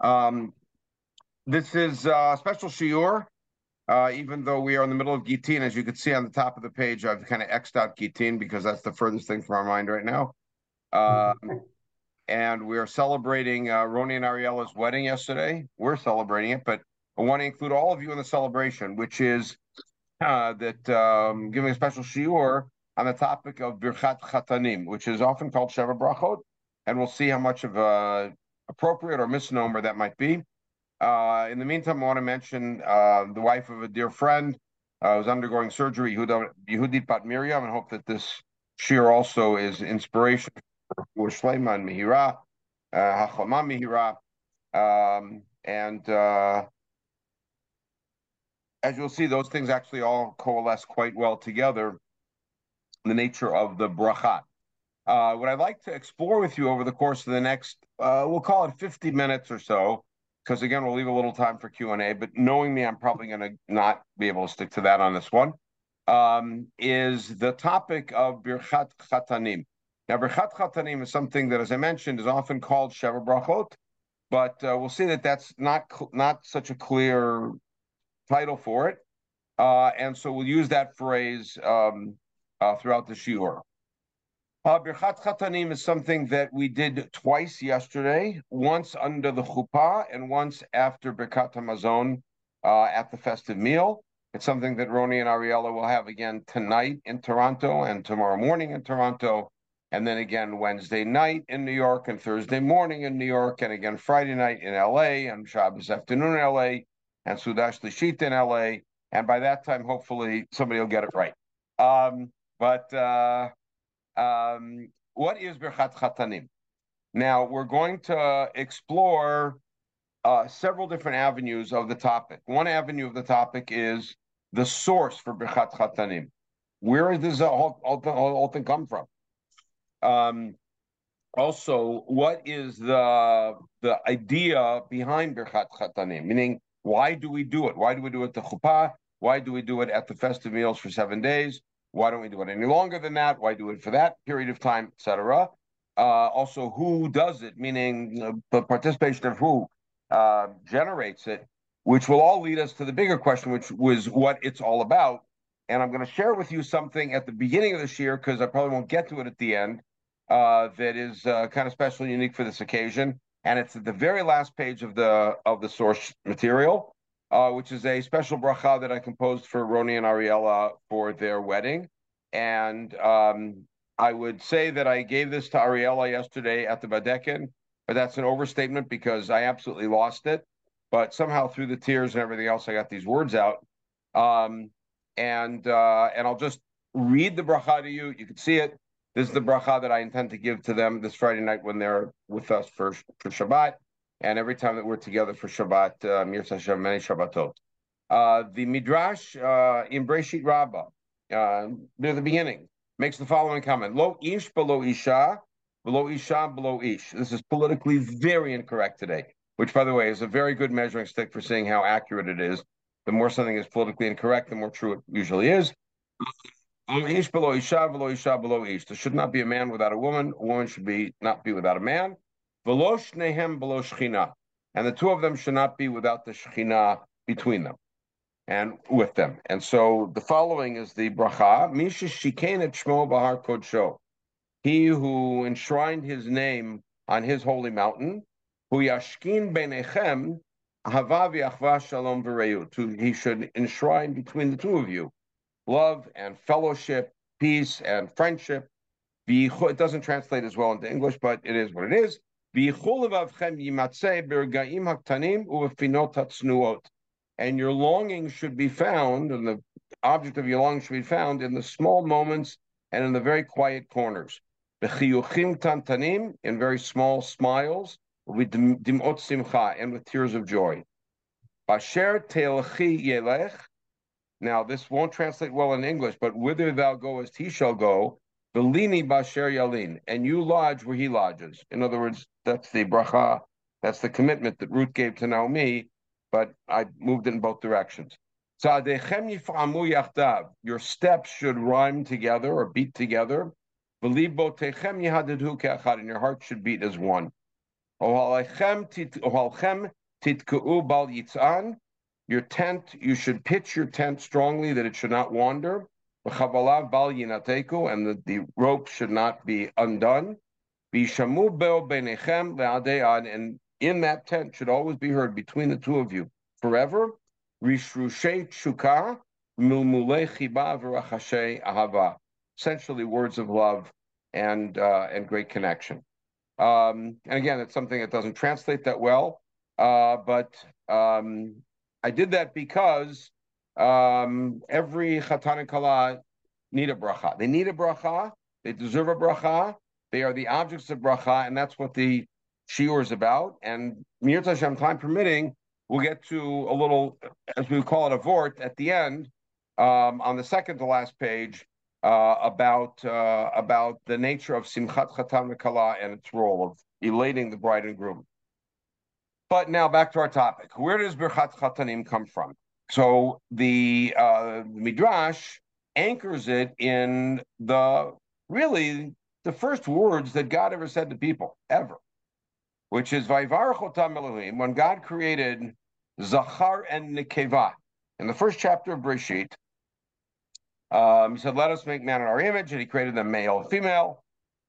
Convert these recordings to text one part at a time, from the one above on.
Um, this is a special shiur, uh, even though we are in the middle of Gittin. As you can see on the top of the page, I've kind of X'd out Gittin because that's the furthest thing from our mind right now. Um, and we are celebrating uh, Roni and Ariella's wedding yesterday. We're celebrating it, but I want to include all of you in the celebration, which is uh, that um, giving a special shiur on the topic of Birchat Chatanim, which is often called Sheva Brachot, and we'll see how much of a appropriate or misnomer that might be. Uh, in the meantime, I want to mention uh, the wife of a dear friend uh, who's undergoing surgery, Yehudit Bat Miriam, and hope that this shiur also is inspiration for Shleiman Mihira, uh, Hachama Mihira, um, and uh, as you'll see, those things actually all coalesce quite well together. The nature of the brachat. Uh, what I'd like to explore with you over the course of the next, uh, we'll call it 50 minutes or so, because again, we'll leave a little time for Q&A, but knowing me, I'm probably going to not be able to stick to that on this one, um, is the topic of Birchat Chatanim. Now, Birchat Chatanim is something that, as I mentioned, is often called Sheva Brachot, but uh, we'll see that that's not, not such a clear title for it. Uh, and so we'll use that phrase um, uh, throughout the shiur. Uh, Birchat Chatanim is something that we did twice yesterday, once under the chuppah and once after Birkat Hamazon uh, at the festive meal. It's something that Roni and Ariella will have again tonight in Toronto and tomorrow morning in Toronto, and then again Wednesday night in New York and Thursday morning in New York, and again Friday night in LA and Shabbos afternoon in LA and Sudash Lishit in LA. And by that time, hopefully somebody will get it right. Um, but uh, um, what is Birchat Chatanim? Now, we're going to explore uh, several different avenues of the topic. One avenue of the topic is the source for Birchat Chatanim. Where does the whole, whole, whole thing come from? Um, also, what is the the idea behind Birchat Chatanim? Meaning, why do we do it? Why do we do it at the chuppah? Why do we do it at the festive meals for seven days? Why don't we do it any longer than that? Why do it for that period of time, etc. Uh, also, who does it? Meaning uh, the participation of who uh, generates it, which will all lead us to the bigger question, which was what it's all about. And I'm going to share with you something at the beginning of this year because I probably won't get to it at the end. Uh, that is uh, kind of special and unique for this occasion, and it's at the very last page of the of the source material uh, which is a special bracha that I composed for Roni and Ariella for their wedding. And um, I would say that I gave this to Ariella yesterday at the Badekin, but that's an overstatement because I absolutely lost it. But somehow through the tears and everything else, I got these words out. Um, and uh, and I'll just read the bracha to you. You can see it. This is the bracha that I intend to give to them this Friday night when they're with us for for Shabbat and every time that we're together for Shabbat, uh, Mir many Shabbatot. Uh, the Midrash uh, in Breshit Rabbah, uh, near the beginning, makes the following comment: Lo ish below isha, below isha below ish. This is politically very incorrect today, which, by the way, is a very good measuring stick for seeing how accurate it is. The more something is politically incorrect, the more true it usually is. Ish below isha, below isha, below ish. There should not be a man without a woman. A woman should be not be without a man. And the two of them should not be without the shechina between them and with them. And so the following is the bracha, Misha shikein et shmo bahar kodsho. He who enshrined his name on his holy mountain, hu yashkin benechem havav shalom v'reyut. He should enshrine between the two of you love and fellowship, peace and friendship. It doesn't translate as well into English, but it is what it is. And your longing should be found, and the object of your longing should be found in the small moments and in the very quiet corners. In very small smiles, with dimot simcha, and with tears of joy. Now, this won't translate well in English, but whither thou goest, he shall go. Belini basher yalin, and you lodge where he lodges. In other words, that's the bracha, that's the commitment that Ruth gave to Naomi, but I moved in both directions. Your steps should rhyme together or beat together. And your heart should beat as one. Your tent, you should pitch your tent strongly that it should not wander. And the rope should not be undone. And in that tent should always be heard between the two of you forever. Rishrushe tshuka mulmule chiba v'rachashe ahava. Essentially, words of love and uh, and great connection. Um, and again, it's something that doesn't translate that well, uh, but um, I did that because um, every chatan and kala need a bracha. They need a bracha. They deserve a bracha. They are the objects of bracha, and that's what the shiur is about. And Mir Hashem, time permitting, we'll get to a little, as we call it, a vort at the end um, on the second to last page uh, about uh, about the nature of simchat chatan kala and its role of elating the bride and groom. But now back to our topic. Where does birchat chatanim come from? So the uh, midrash anchors it in the really the first words that God ever said to people ever, which is Elohim. When God created Zachar and Nekeva in the first chapter of Breshit, um, he said, "Let us make man in our image," and he created them male and female.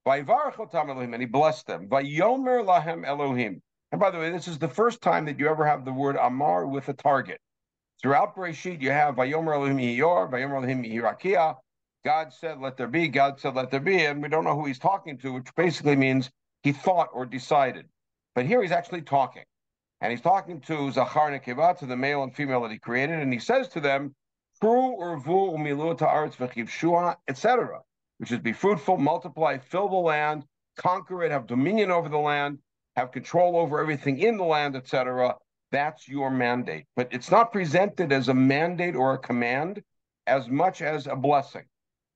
Vayvarchotam Elohim, and he blessed them. Vayomer lahem Elohim. And by the way, this is the first time that you ever have the word Amar with a target. Throughout Bereshit, you have Vayomer Elohim Yor, Vayomer Elohim Yirakia. God said, let there be. God said, let there be. And we don't know who he's talking to, which basically means he thought or decided. But here he's actually talking. And he's talking to Zachar and Nekeva, to the male and female that he created. And he says to them, "Pru urvu umilu ta'aretz v'chivshua," etc., which is be fruitful, multiply, fill the land, conquer it, have dominion over the land, have control over everything in the land, etc. That's your mandate. But it's not presented as a mandate or a command as much as a blessing,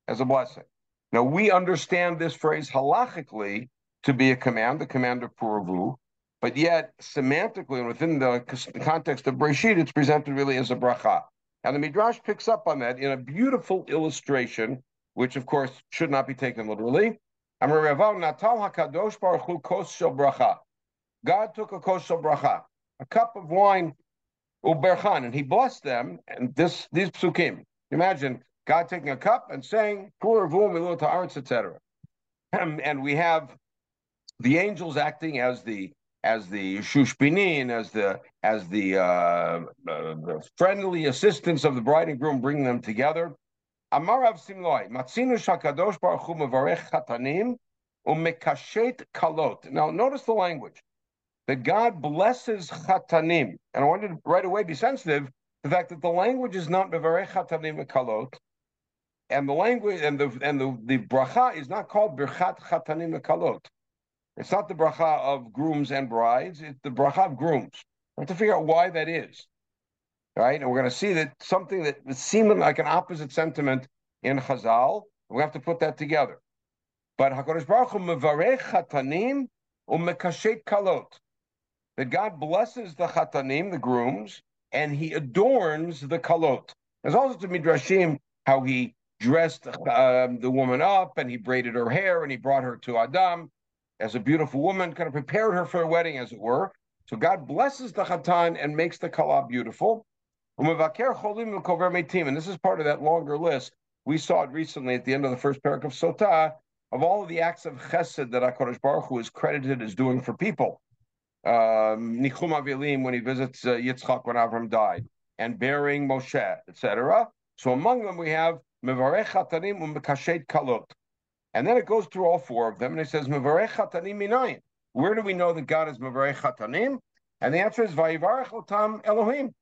as a blessing. Now, we understand this phrase halachically to be a command, the command of Puravu, but yet semantically and within the context of Breshit, it's presented really as a bracha. And the Midrash picks up on that in a beautiful illustration, which of course should not be taken literally. God took a kos bracha, a cup of wine, uberchan, and he blessed them. And this these psukim. Imagine God taking a cup and saying, etc. And we have the angels acting as the as the shushbinin, as the as the, uh, uh, the friendly assistants of the bride and groom, bringing them together. Amarav simloi matzinu shakadosh baruch hu mevarech chatanim umekashet kalot. Now notice the language that God blesses chatanim. And I wanted to right away be sensitive to the fact that the language is not bevarech chatanim kalot, and the language and the and the, the bracha is not called birchat chatanim kalot. It's not the bracha of grooms and brides; it's the bracha of grooms. We have to figure out why that is, right? And we're going to see that something that seemed like an opposite sentiment in Chazal. We have to put that together. But Hakadosh Baruch Hu mevarech chatanim umekashet kalot that God blesses the chatanim, the grooms, and he adorns the kalot. There's also to midrashim how he dressed um, the woman up and he braided her hair and he brought her to Adam as a beautiful woman, kind of prepared her for a wedding, as it were. So God blesses the chatan and makes the kala beautiful. And this is part of that longer list. We saw it recently at the end of the first parak of Sotah of all of the acts of chesed that HaKadosh Baruch Hu is credited as doing for people Nichum Avilim when he visits uh, Yitzchak when Avram died, and bearing Moshe, etc. So among them we have Mevarech Chatanim Umekashet Kalot. And then it goes through all four of them, and it says Mevarech Chatanim Minayin. Where do we know that God is Mevarech Chatanim? And the answer is Vayivarech Otam Elohim.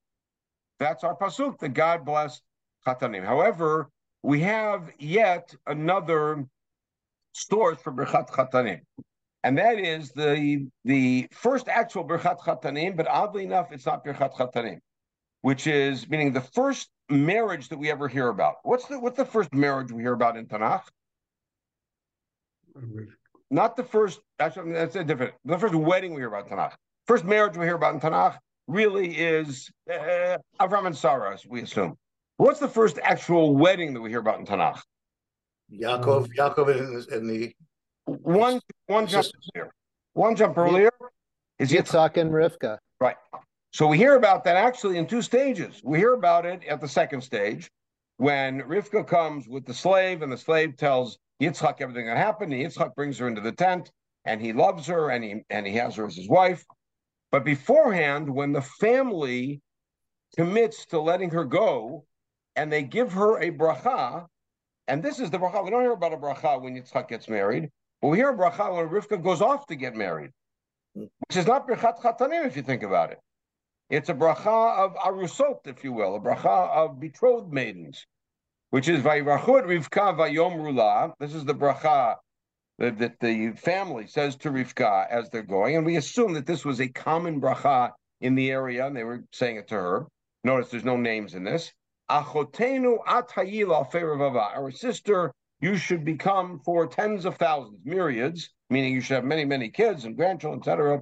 That's our pasuk that God blessed Chatanim. However, we have yet another source for Berchat Chatanim and that is the the first actual Birchat Chatanim, but oddly enough, it's not Birchat Chatanim, which is meaning the first marriage that we ever hear about. What's the what's the first marriage we hear about in Tanakh? Not the first. Actually, that's a different. The first wedding we hear about in Tanakh. First marriage we hear about in Tanakh really is uh, Avram and Sarah, we assume. What's the first actual wedding that we hear about in Tanakh? Yaakov, Yaakov in, in the one one jump here. One jump earlier. is Yitzhak and Rivka. Right. So we hear about that actually in two stages. We hear about it at the second stage when Rivka comes with the slave, and the slave tells Yitzhak everything that happened. And Yitzhak brings her into the tent, and he loves her, and he and he has her as his wife. But beforehand, when the family commits to letting her go, and they give her a bracha, and this is the bracha. We don't hear about a bracha when Yitzhak gets married, but we hear a bracha when Rivka goes off to get married, which is not brachat chatanim if you think about it. It's a bracha of arusot, if you will, a bracha of betrothed maidens, which is vayrachut Rivka vayom rula. This is the bracha that, the family says to Rivka as they're going, and we assume that this was a common bracha in the area, and they were saying it to her. Notice there's no names in this. Achotenu Our sister, you should become for tens of thousands, myriads, meaning you should have many, many kids and grandchildren, etc.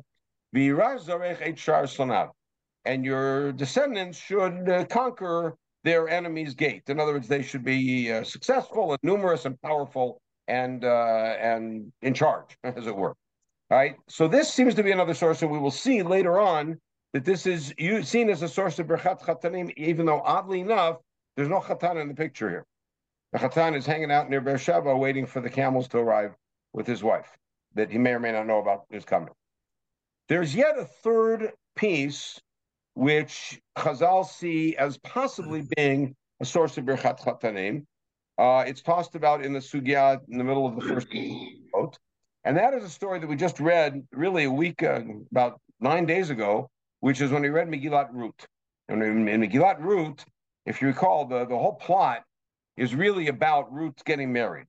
And your descendants should uh, conquer their enemy's gate. In other words, they should be uh, successful and numerous and powerful and uh, and in charge, as it were. All right. So this seems to be another source, and we will see later on that this is seen as a source of berchat chatanim, even though oddly enough, there's no chatan in the picture here. The chatan is hanging out near Beersheba, waiting for the camels to arrive with his wife that he may or may not know about is coming. There's yet a third piece which Chazal see as possibly being a source of berchat chatanim. Uh, it's tossed about in the sugya in the middle of the first quote, and that is a story that we just read really a week, uh, about nine days ago, which is when we read Megillat Ruth. And in, Megillat Ruth, if you recall, the, the whole plot is really about Ruth getting married.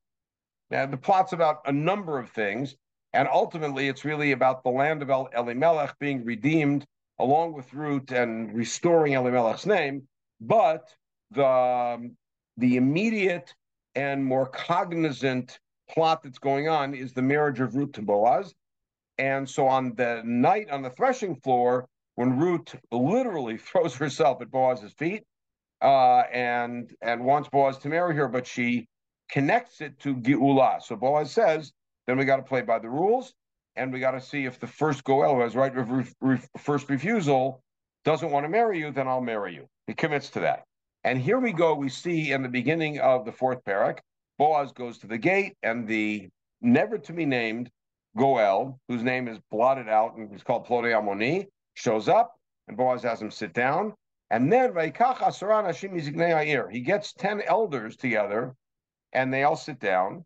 Now, the plot's about a number of things, and ultimately it's really about the land of El- Elimelech being redeemed along with Ruth and restoring Elimelech's name. But the, um, the immediate and more cognizant plot that's going on is the marriage of Ruth to Boaz. And so on the night on the threshing floor, when Ruth literally throws herself at Boaz's feet uh, and and wants Boaz to marry her, but she connects it to Geula. So Boaz says, then we got to play by the rules, and we got to see if the first Goel, who has right of re- re- first refusal, doesn't want to marry you, then I'll marry you. He commits to that. And here we go. We see in the beginning of the fourth parak, Boaz goes to the gate, and the never to be named Goel, whose name is blotted out and he's called Ploni Almoni, shows up, and Boaz has him sit down. And then he gets 10 elders together, and they all sit down.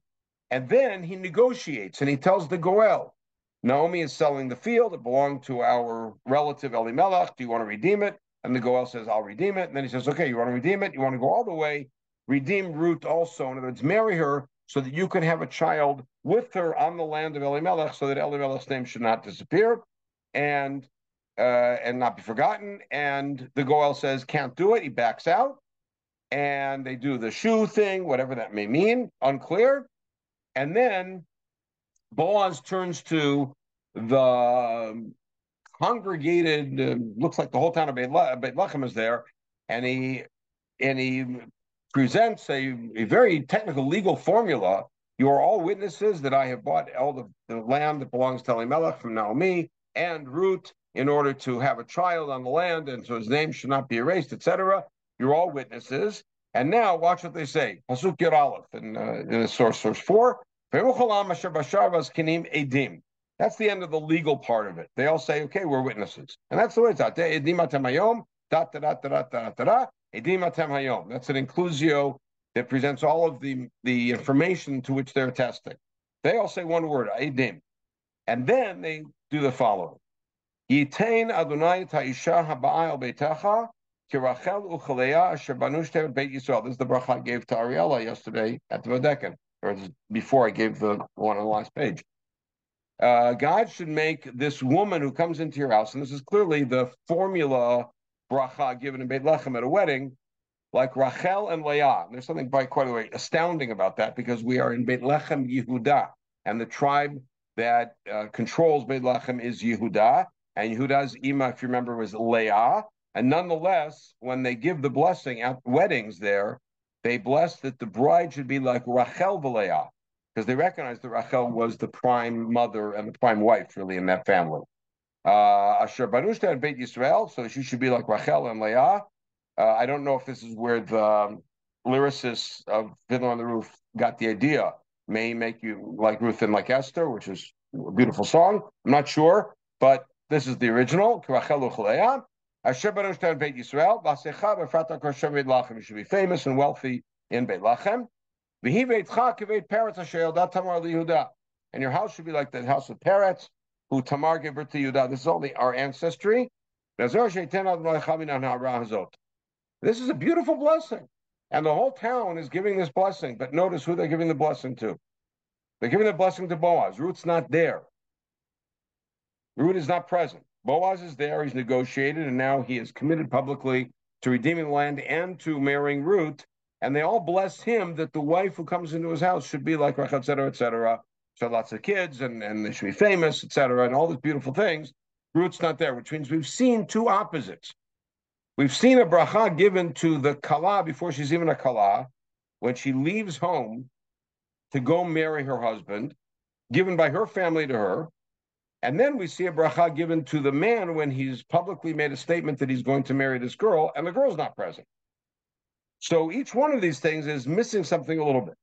And then he negotiates and he tells the Goel, Naomi is selling the field. It belonged to our relative Elimelech. Do you want to redeem it? And the Goel says, I'll redeem it. And then he says, Okay, you want to redeem it? You want to go all the way? Redeem Ruth also. In other words, marry her so that you can have a child with her on the land of Elimelech so that Elimelech's name should not disappear. And uh, and not be forgotten. And the Goel says can't do it. He backs out, and they do the shoe thing, whatever that may mean, unclear. And then Boaz turns to the congregated, uh, looks like the whole town of Beit, Lechem is there, and he and he presents a, a very technical legal formula. You are all witnesses that I have bought all the, the land that belongs to Elimelech from Naomi and Ruth in order to have a child on the land, and so his name should not be erased, etc. You're all witnesses. And now watch what they say. Pasuk Yer Aleph in, uh, in source, source four. That's the end of the legal part of it. They all say, okay, we're witnesses. And that's the way it's out. That's an inclusio that presents all of the, the information to which they're testing. They all say one word, edim. And then they do the following. Yitain Adonai Taisha Haba'al Beitecha Kirachel Uchaleya Banu Beit Yisrael. This is the bracha I gave to Ariella yesterday at the Badeken, or before I gave the one on the last page. Uh, God should make this woman who comes into your house, and this is clearly the formula bracha given in Beit Lechem at a wedding, like Rachel and Leah. And There's something by quite a way astounding about that because we are in Beit Lechem Yehuda, and the tribe that uh, controls Beit Lechem is Yehuda, and Yehuda's Ima, if you remember, was Leah. And nonetheless, when they give the blessing at weddings there, they bless that the bride should be like Rachel Valeah, because they recognize that Rachel was the prime mother and the prime wife, really, in that family. Uh, Asher Barushta and Beit Yisrael, so she should be like Rachel and Leah. Uh, I don't know if this is where the um, lyricist of Fiddler on the Roof got the idea. May make you like Ruth and like Esther, which is a beautiful song. I'm not sure, but this is the original. You should be famous and wealthy in Beit Lechem. And your house should be like the house of Peretz, who Tamar gave birth to Yudah. This is only our ancestry. This is a beautiful blessing. And the whole town is giving this blessing. But notice who they're giving the blessing to. They're giving the blessing to Boaz. Ruth's not there. Ruth is not present. Boaz is there. He's negotiated, and now he is committed publicly to redeeming the land and to marrying Ruth. And they all bless him that the wife who comes into his house should be like Rachel, et cetera, et cetera. Lots of kids, and, and they should be famous, et cetera, and all these beautiful things. Ruth's not there, which means we've seen two opposites. We've seen a bracha given to the kala before she's even a kala, when she leaves home to go marry her husband, given by her family to her. And then we see a bracha given to the man when he's publicly made a statement that he's going to marry this girl, and the girl's not present. So each one of these things is missing something a little bit.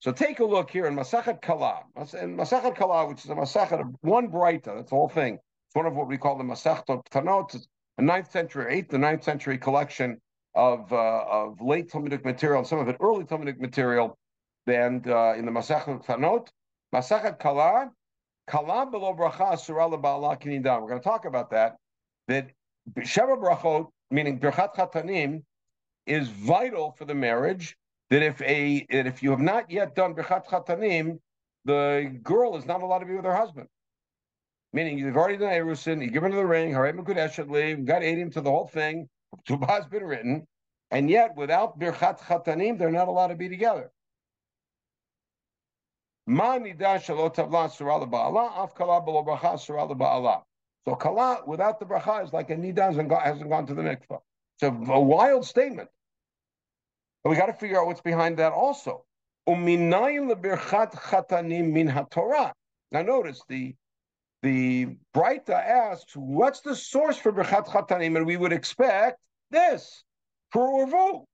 So take a look here in Masachet Kala. In Masachet Kala, which is a Masachet one Breita, that's the whole thing. It's one of what we call the Masachet Tanot. A 9th century, 8th to 9th century collection of, uh, of late Talmudic material, some of it early Talmudic material, and uh, in the Masachet Tanot. Masachet Kala, Kala below bracha ba'ala kinidam. We're going to talk about that. That Sheva brachot, meaning Birchat Chatanim, is vital for the marriage. That if a that if you have not yet done Birchat Chatanim, the girl is not allowed to be with her husband. Meaning you've already done Erusin, you give her the ring, Harem Kudeshadli, got Adim to the whole thing, Tubah has been written, and yet without Birchat Chatanim, they're not allowed to be together. So kala without the bracha is like a nida hasn't gone, hasn't gone to the mikvah. It's a, a wild statement. But we got to figure out what's behind that also. Now notice the the Breita asks, what's the source for Birchat Chatanim? And we would expect this Urvu.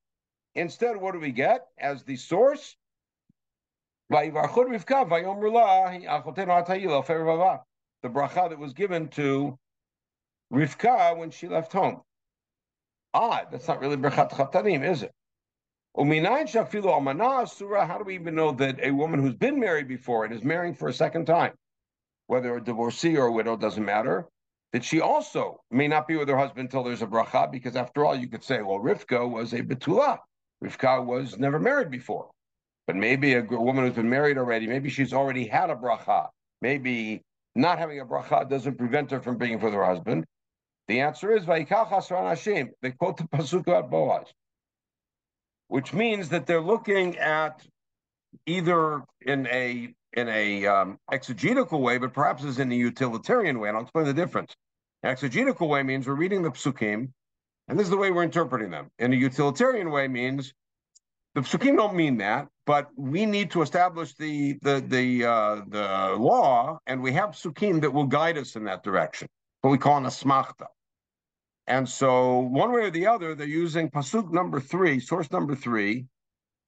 Instead, what do we get as the source? The bracha that was given to Rivka when she left home. Odd, that's not really Birchat Chatanim, is it? How do we even know that a woman who's been married before and is marrying for a second time, whether a divorcee or a widow, doesn't matter, that she also may not be with her husband until there's a bracha, because after all, you could say, well, Rivka was a betula. Rivka was never married before. But maybe a woman who's been married already, maybe she's already had a bracha. Maybe not having a bracha doesn't prevent her from being with her husband. The answer is Hasran They quote the pasuk about Boaz which means that they're looking at either in a in a um, exegetical way, but perhaps as in a utilitarian way. And I'll explain the difference. An exegetical way means we're reading the psukim, and this is the way we're interpreting them. In a utilitarian way means the psukim don't mean that, but we need to establish the the the uh, the law, and we have psukim that will guide us in that direction. What we call an asmachta. And so, one way or the other, they're using pasuk number three, source number three,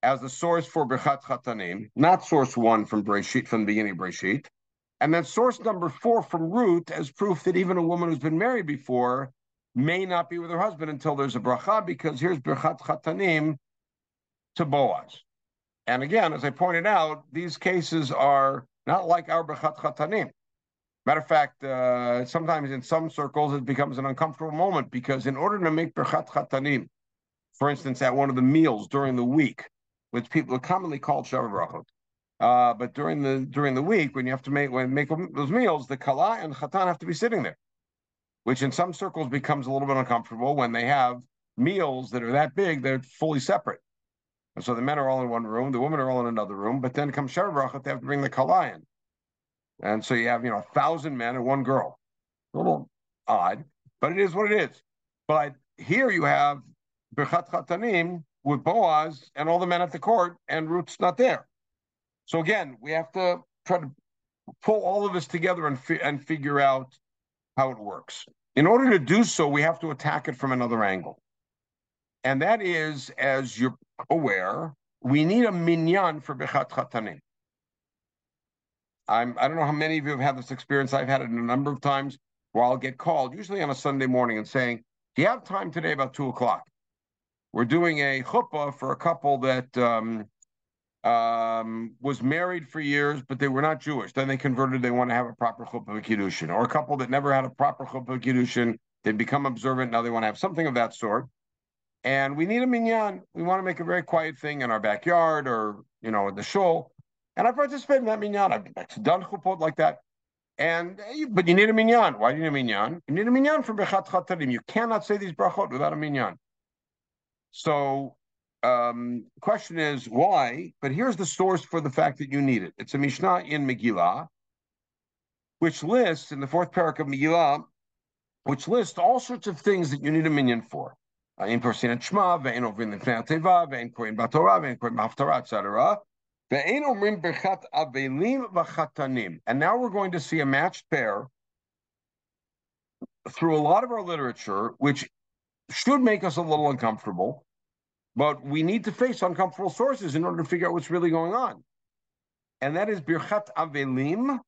as the source for Birchat Chatanim, not source one from Breshit, from the beginning Breshit, and then source number four from Ruth as proof that even a woman who's been married before may not be with her husband until there's a bracha, because here's Birchat Chatanim to Boaz. And again, as I pointed out, these cases are not like our Birchat Chatanim. Matter of fact, uh, sometimes in some circles it becomes an uncomfortable moment because in order to make berchat chatanim, for instance, at one of the meals during the week, which people are commonly called sheva brachot, uh, but during the during the week when you have to make when make those meals, the kala and chatan have to be sitting there, which in some circles becomes a little bit uncomfortable when they have meals that are that big, they're fully separate. And so the men are all in one room, the women are all in another room, but then comes sheva brachot, they have to bring the kala in. And so you have, you know, a thousand men and one girl. A little odd, but it is what it is. But here you have Birchat Chatanim with Boaz and all the men at the court, and Ruth's not there. So again, we have to try to pull all of this together and fi- and figure out how it works. In order to do so, we have to attack it from another angle. And that is, as you're aware, we need a minyan for Birchat Chatanim. I'm, I don't know how many of you have had this experience. I've had it a number of times where I'll get called, usually on a Sunday morning, and saying, Do you have time today about two o'clock? We're doing a chuppah for a couple that um, um, was married for years, but they were not Jewish. Then they converted. They want to have a proper chuppah kiddushin, or a couple that never had a proper chuppah kiddushin. They become observant now. They want to have something of that sort, and we need a minyan. We want to make a very quiet thing in our backyard, or you know, in the shul. And I participate in that minyan. I've done chuppot like that. And but you need a minyan. Why do you need a minyan? You need a minyan for birchat chatanim. You cannot say these brachot without a minyan. So um, question is why? But here's the source for the fact that you need it. It's a Mishnah in Megillah, which lists in the fourth parak of Megillah, which lists all sorts of things that you need a minyan for. In Persian Shema, etc. Avelim. And now we're going to see a matched pair through a lot of our literature, which should make us a little uncomfortable but we need to face uncomfortable sources in order to figure out what's really going on. And that is Birchat Avelim,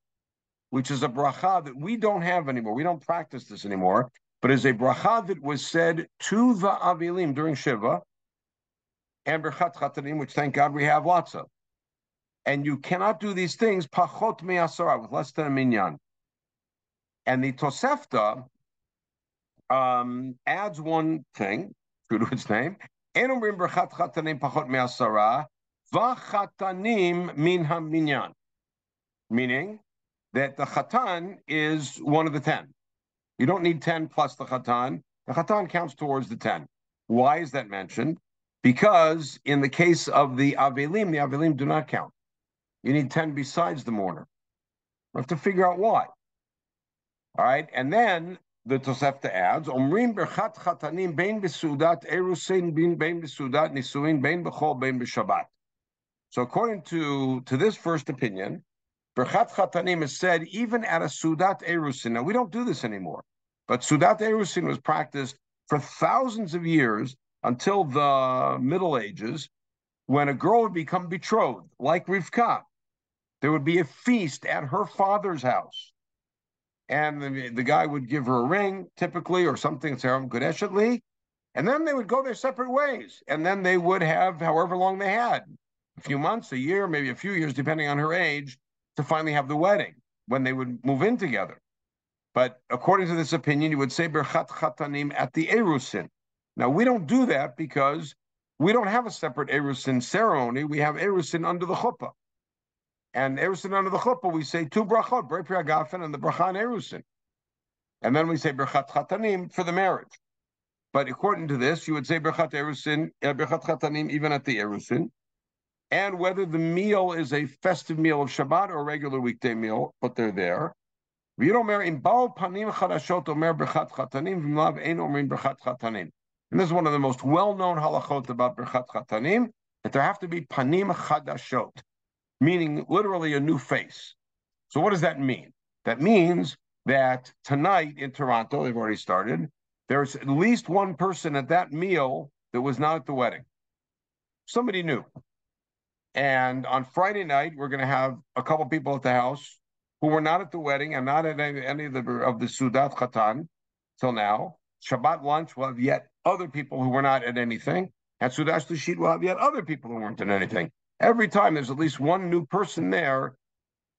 which is a bracha that we don't have anymore. We don't practice this anymore, but as a bracha that was said to the Avilim during Shiva, and Berchat Chatanim, which thank God we have lots of. And you cannot do these things pachot me'asara, with less than a minyan. And the Tosefta um, adds one thing, true to its name, en umrim berchat chatanim pachot me'asara, v'chatanim min ha-minyan. Meaning that the chatan is one of the ten. You don't need 10 plus the chatan. The chatan counts towards the 10. Why is that mentioned? Because in the case of the avelim, the avelim do not count. You need 10 besides the mourner. We have to figure out why. All right. And then the Tosefta adds, Omrim berchat chatanim bein besudat erusin bein besudat nisuin bein bechol bein b'shabbat. So according to, to this first opinion, berchat chatanim is said even at a sudat erusin. Now we don't do this anymore, but sudat erusin was practiced for thousands of years until the Middle Ages, when a girl would become betrothed, like Rivka. There would be a feast at her father's house and the, the guy would give her a ring, typically, or something, Saram Gudeshatli, and then they would go their separate ways. And then they would have however long they had a few months, a year, maybe a few years, depending on her age, to finally have the wedding when they would move in together. But according to this opinion, you would say Berchat Chatanim at the Erusin. Now, we don't do that because we don't have a separate Erusin ceremony. We have Erusin under the chuppah. And Erusin under the chuppah, we say two brachot, Brei Pri Hagafen and the bracha and Erusin. And then we say Berchat Chatanim for the marriage. But according to this, you would say Berchat Erusin, uh, Berchat Chatanim even at the Erusin. And whether the meal is a festive meal of Shabbat or a regular weekday meal, but they're there. And this is one of the most well-known halachot about Berchat Chatanim, that there have to be panim chadashot meaning literally a new face. So what does that mean? That means that tonight in Toronto, they've already started, there's at least one person at that meal that was not at the wedding. Somebody new. And on Friday night, we're going to have a couple people at the house who were not at the wedding and not at any, any of the of the Sudat Khatan till now. Shabbat lunch will have yet other people who were not at anything. And Sudat Lishit will have yet other people who weren't at anything every time there's at least one new person there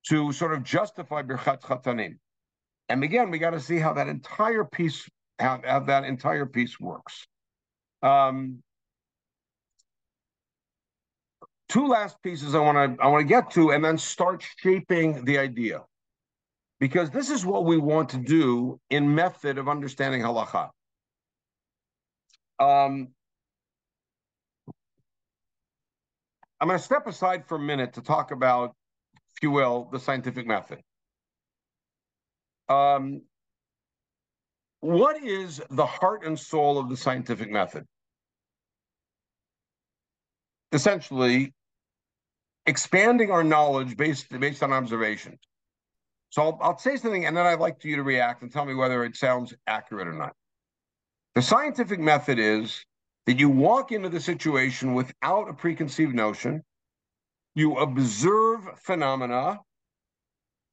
to sort of justify Birchat Chatanim. And again, we got to see how that entire piece, how, how that entire piece works. Um, two last pieces I want to I want to get to, and then start shaping the idea, because this is what we want to do in method of understanding halacha. Um, I'm going to step aside for a minute to talk about, if you will, the scientific method. Um, what is the heart and soul of the scientific method? Essentially, expanding our knowledge based, based on observations. So I'll, I'll say something, and then I'd like you to react and tell me whether it sounds accurate or not. The scientific method is that you walk into the situation without a preconceived notion, you observe phenomena,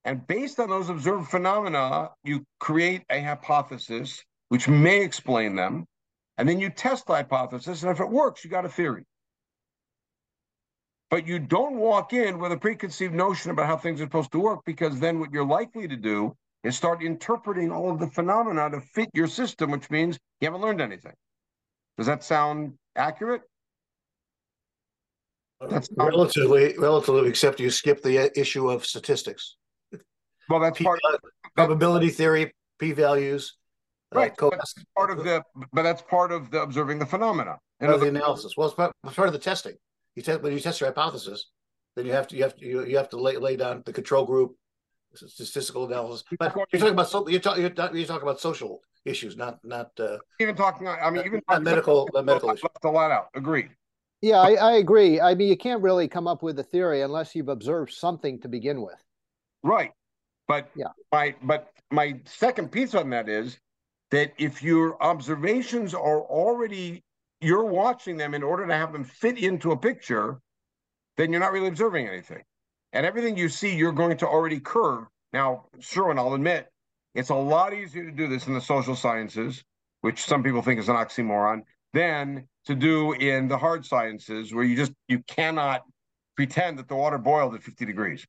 and based on those observed phenomena, you create a hypothesis which may explain them, and then you test the hypothesis, and if it works, you got a theory. But you don't walk in with a preconceived notion about how things are supposed to work, because then what you're likely to do is start interpreting all of the phenomena to fit your system, which means you haven't learned anything. Does that sound accurate? That's relatively, relatively, except you skip the issue of statistics. Well, that's part of probability theory, p-values. Uh, right, uh, that's part of the, but that's part of the observing the phenomena. Part of the analysis. Well, it's part, it's part of the testing. You test when you test your hypothesis, then you have to you have to you, you have to lay, lay down the control group, statistical analysis. But you're talking about so you're, talking you're, you're talking about social issues, not not uh, even talking. I mean, even not medical not medical issues. Left a lot out. Agreed. Yeah, I, I agree. I mean, you can't really come up with a theory unless you've observed something to begin with. Right, but yeah, my but my second piece on that is that if your observations are already you're watching them in order to have them fit into a picture, then you're not really observing anything. And everything you see, you're going to already curve. Now, sure, and I'll admit, it's a lot easier to do this in the social sciences, which some people think is an oxymoron, than to do in the hard sciences, where you just you cannot pretend that the water boiled at 50 degrees.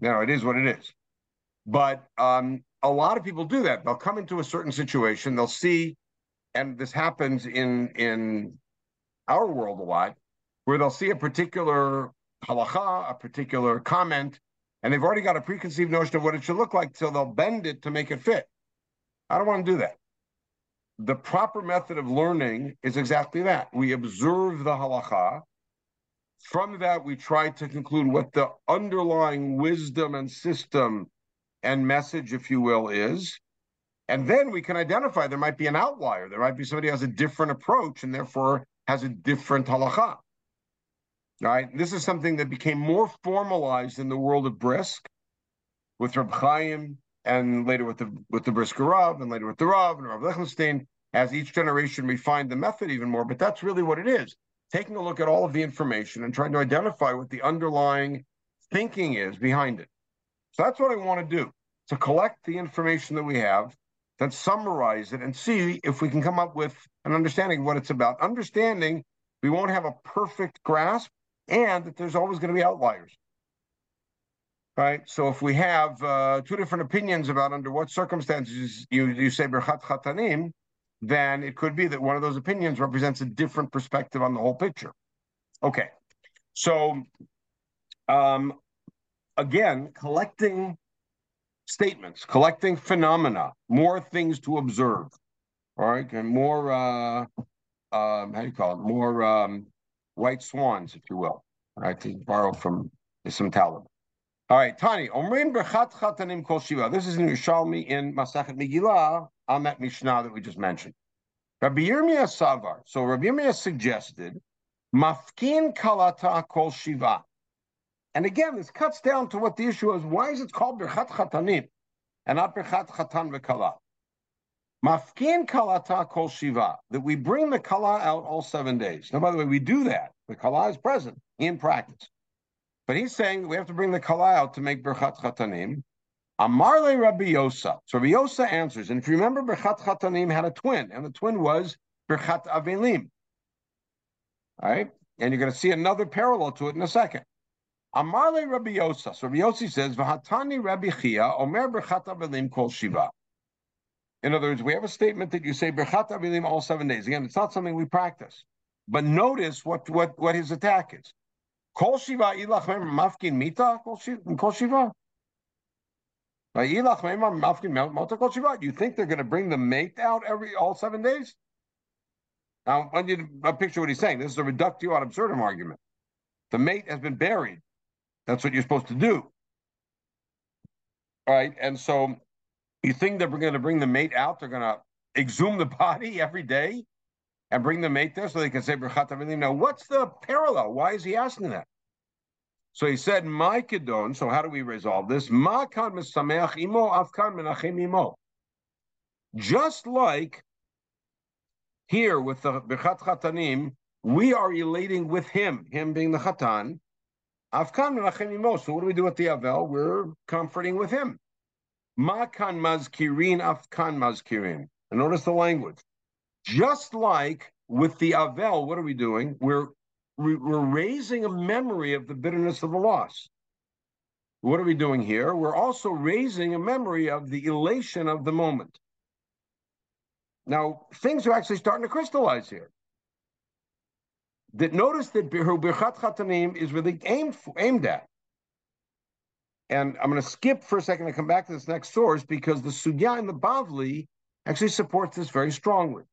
No, it is what it is. But um, a lot of people do that. They'll come into a certain situation, they'll see, and this happens in in our world a lot, where they'll see a particular halacha, a particular comment, and they've already got a preconceived notion of what it should look like, so they'll bend it to make it fit. I don't want to do that. The proper method of learning is exactly that. We observe the halacha. From that, we try to conclude what the underlying wisdom and system and message, if you will, is. And then we can identify there might be an outlier. There might be somebody who has a different approach and therefore has a different halacha. Right? This is something that became more formalized in the world of Brisk with Reb Chaim and later with the with the Brisker Rav and later with the Rav and Rav Lichtenstein as each generation refined the method even more. But that's really what it is. Taking a look at all of the information and trying to identify what the underlying thinking is behind it. So that's what I want to do to collect the information that we have, then summarize it and see if we can come up with an understanding of what it's about. Understanding we won't have a perfect grasp and that there's always going to be outliers. Right. So if we have uh, two different opinions about under what circumstances you, you say Berchat Chatanim, then it could be that one of those opinions represents a different perspective on the whole picture. Okay. So um, again, collecting statements, collecting phenomena, more things to observe, all right, and more, uh, um, how do you call it, more um, white swans, if you will, all right, to borrow from Nassim Taleb. All right, Tani, Omrim Berchat Chatanim Kol Shiva. This is in Yerushalmi in Masachet Megillah on that Mishnah that we just mentioned. Rabbi Yirmiyah Savar. So Rabbi Yirmiyah suggested Mafkin Kalata Kol Shiva. And again, this cuts down to what the issue is. Why is it called Birchat Chatanim and not Birchat Chatan V'Kala? Mafkin Kalata Kol Shiva, that we bring the Kala out all seven days. Now, by the way, we do that. The Kala is present in practice. But he's saying we have to bring the Kala out to make Birchat Chatanim. Amarle Rabbi Yosa. So Rabbi Yosa answers, and if you remember, Birchat Chatanim had a twin, and the twin was Birchat Avelim. All right? And you're going to see another parallel to it in a second. Amarle Rabbi. So Rabbi Yossi says, "V'hatani Rabbi Chia Omer Berchat Avelim Kol Shiva." In other words, we have a statement that you say Berchat Avelim all seven days. Again, it's not something we practice, but notice what what what his attack is. Kol Shiva Ilach Mafkin Mita Kol Shiva. Do you think they're going to bring the mate out every all seven days? Now, I want you to picture what he's saying. This is a reductio ad absurdum argument. The mate has been buried. That's what you're supposed to do. All right. And so you think that we're going to bring the mate out? They're going to exhume the body every day and bring the mate there so they can say Berchat Now, what's the parallel? Why is he asking that? So he said, "My kedon." So how do we resolve this? Ma kan misameach imo, menachem imo. Just like here with the Birchat Chatanim, we are elating with him, him being the Chatan. So what do we do with the Avel? We're comforting with him. Ma kan mazkirin, afkan mazkirin. And notice the language. Just like with the Avel, what are we doing? We're we're raising a memory of the bitterness of the loss. What are we doing here? We're also raising a memory of the elation of the moment. Now, things are actually starting to crystallize here. That notice that Birchat Chatanim is really aimed for, aimed at. And I'm going to skip for a second and come back to this next source because the Sugya in the Bavli actually supports this very strongly.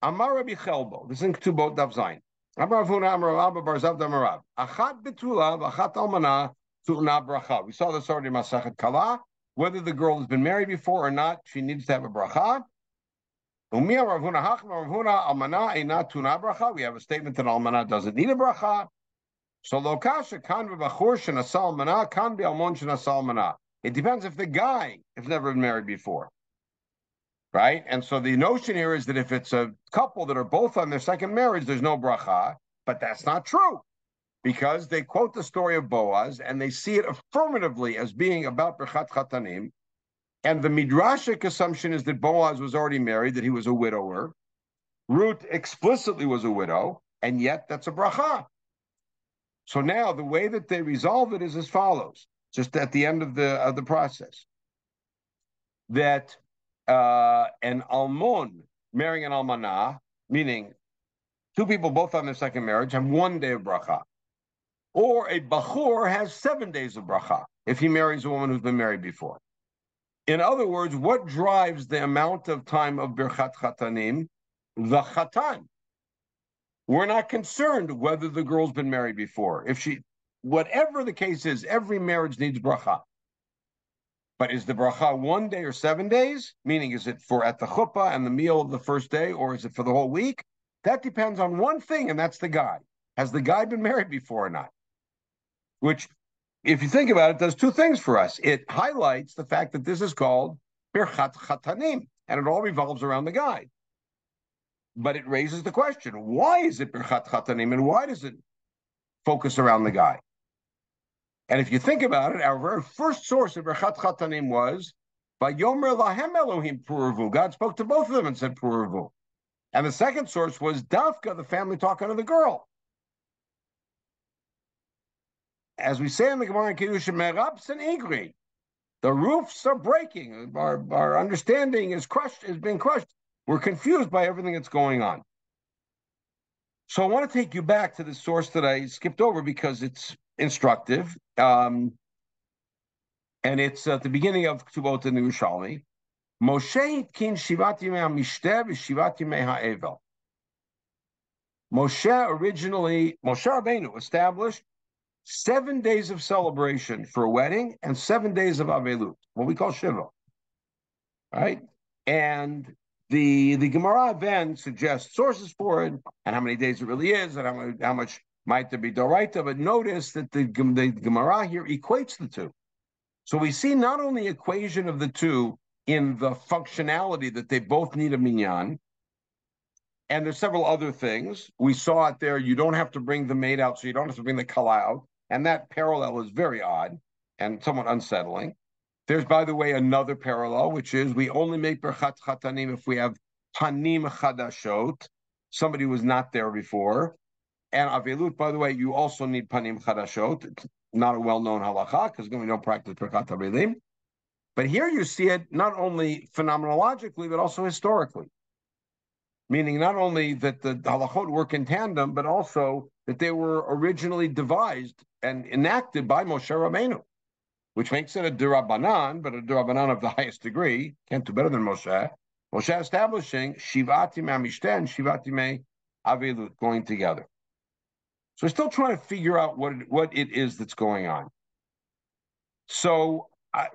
Amar Rabbi Chelbo, this is in Ktubot Daf Zayin. Amar Avuna Amar Rabba bar Zavda Amar Rav. Achat betula v'achat almana tu'na bracha. We saw this already in Masachet Kala. Whether the girl has been married before or not, she needs to have a bracha. We have a statement that almana doesn't need a bracha. So lokasha kan v'bachur shenasal almana kan be almon shenasal almana. It depends if the guy has never been married before right? And so the notion here is that if it's a couple that are both on their second marriage, there's no bracha, but that's not true because they quote the story of Boaz and they see it affirmatively as being about Birchat Chatanim. And the midrashic assumption is that Boaz was already married, that he was a widower. Ruth explicitly was a widow, and yet that's a bracha. So now the way that they resolve it is as follows, just at the end of the of the process. That uh, an almon marrying an almanah, meaning two people both on their second marriage have one day of bracha. Or a bachur has seven days of bracha if he marries a woman who's been married before. In other words, what drives the amount of time of birchat chatanim? The chatan. We're not concerned whether the girl's been married before. If she, whatever the case is, every marriage needs bracha. But is the bracha one day or seven days? Meaning, is it for at the chuppah and the meal of the first day, or is it for the whole week? That depends on one thing, and that's the guy. Has the guy been married before or not? Which, if you think about it, does two things for us. It highlights the fact that this is called birchat chatanim, and it all revolves around the guy. But it raises the question: Why is it birchat chatanim, and why does it focus around the guy? And if you think about it, our very first source of Birchat Chatanim was by Yomer Lahem Elohim Pru Urvu. God spoke to both of them and said Pru Urvu. And the second source was Dafka, the family talking to the girl. As we say in the Gemara in Kiddushin, Merabs and Igri, the roofs are breaking. Our, our understanding is crushed, is being crushed. We're confused by everything that's going on. So I want to take you back to the source that I skipped over because it's instructive. Um, and it's at the beginning of Ktubot the Yerushalmi. Moshe kin shivat v'shivat yimei ha-evel. Moshe originally, Moshe Rabbeinu established seven days of celebration for a wedding and seven days of Avelut, what we call Shiva. Right? And the the Gemara then suggests sources for it and how many days it really is and how, how much might there be Doraita, but notice that the, the Gemara here equates the two. So we see not only equation of the two in the functionality that they both need a minyan, and there's several other things. We saw it there. You don't have to bring the maid out, so you don't have to bring the kala out. And that parallel is very odd and somewhat unsettling. There's, by the way, another parallel, which is we only make birchat chatanim if we have panim chadashot, somebody who was not there before. And avilut, by the way, you also need Panim Chadashot. It's not a well-known halacha because we don't practice Birkat Avelim. But here you see it not only phenomenologically, but also historically. Meaning not only that the halachot work in tandem, but also that they were originally devised and enacted by Moshe Rabbeinu, which makes it a durabanan, but a durabanan of the highest degree. Can't do better than Moshe. Moshe establishing Shivati Amishten Shivati Avelut going together. So we're still trying to figure out what it, what it is that's going on. So, I,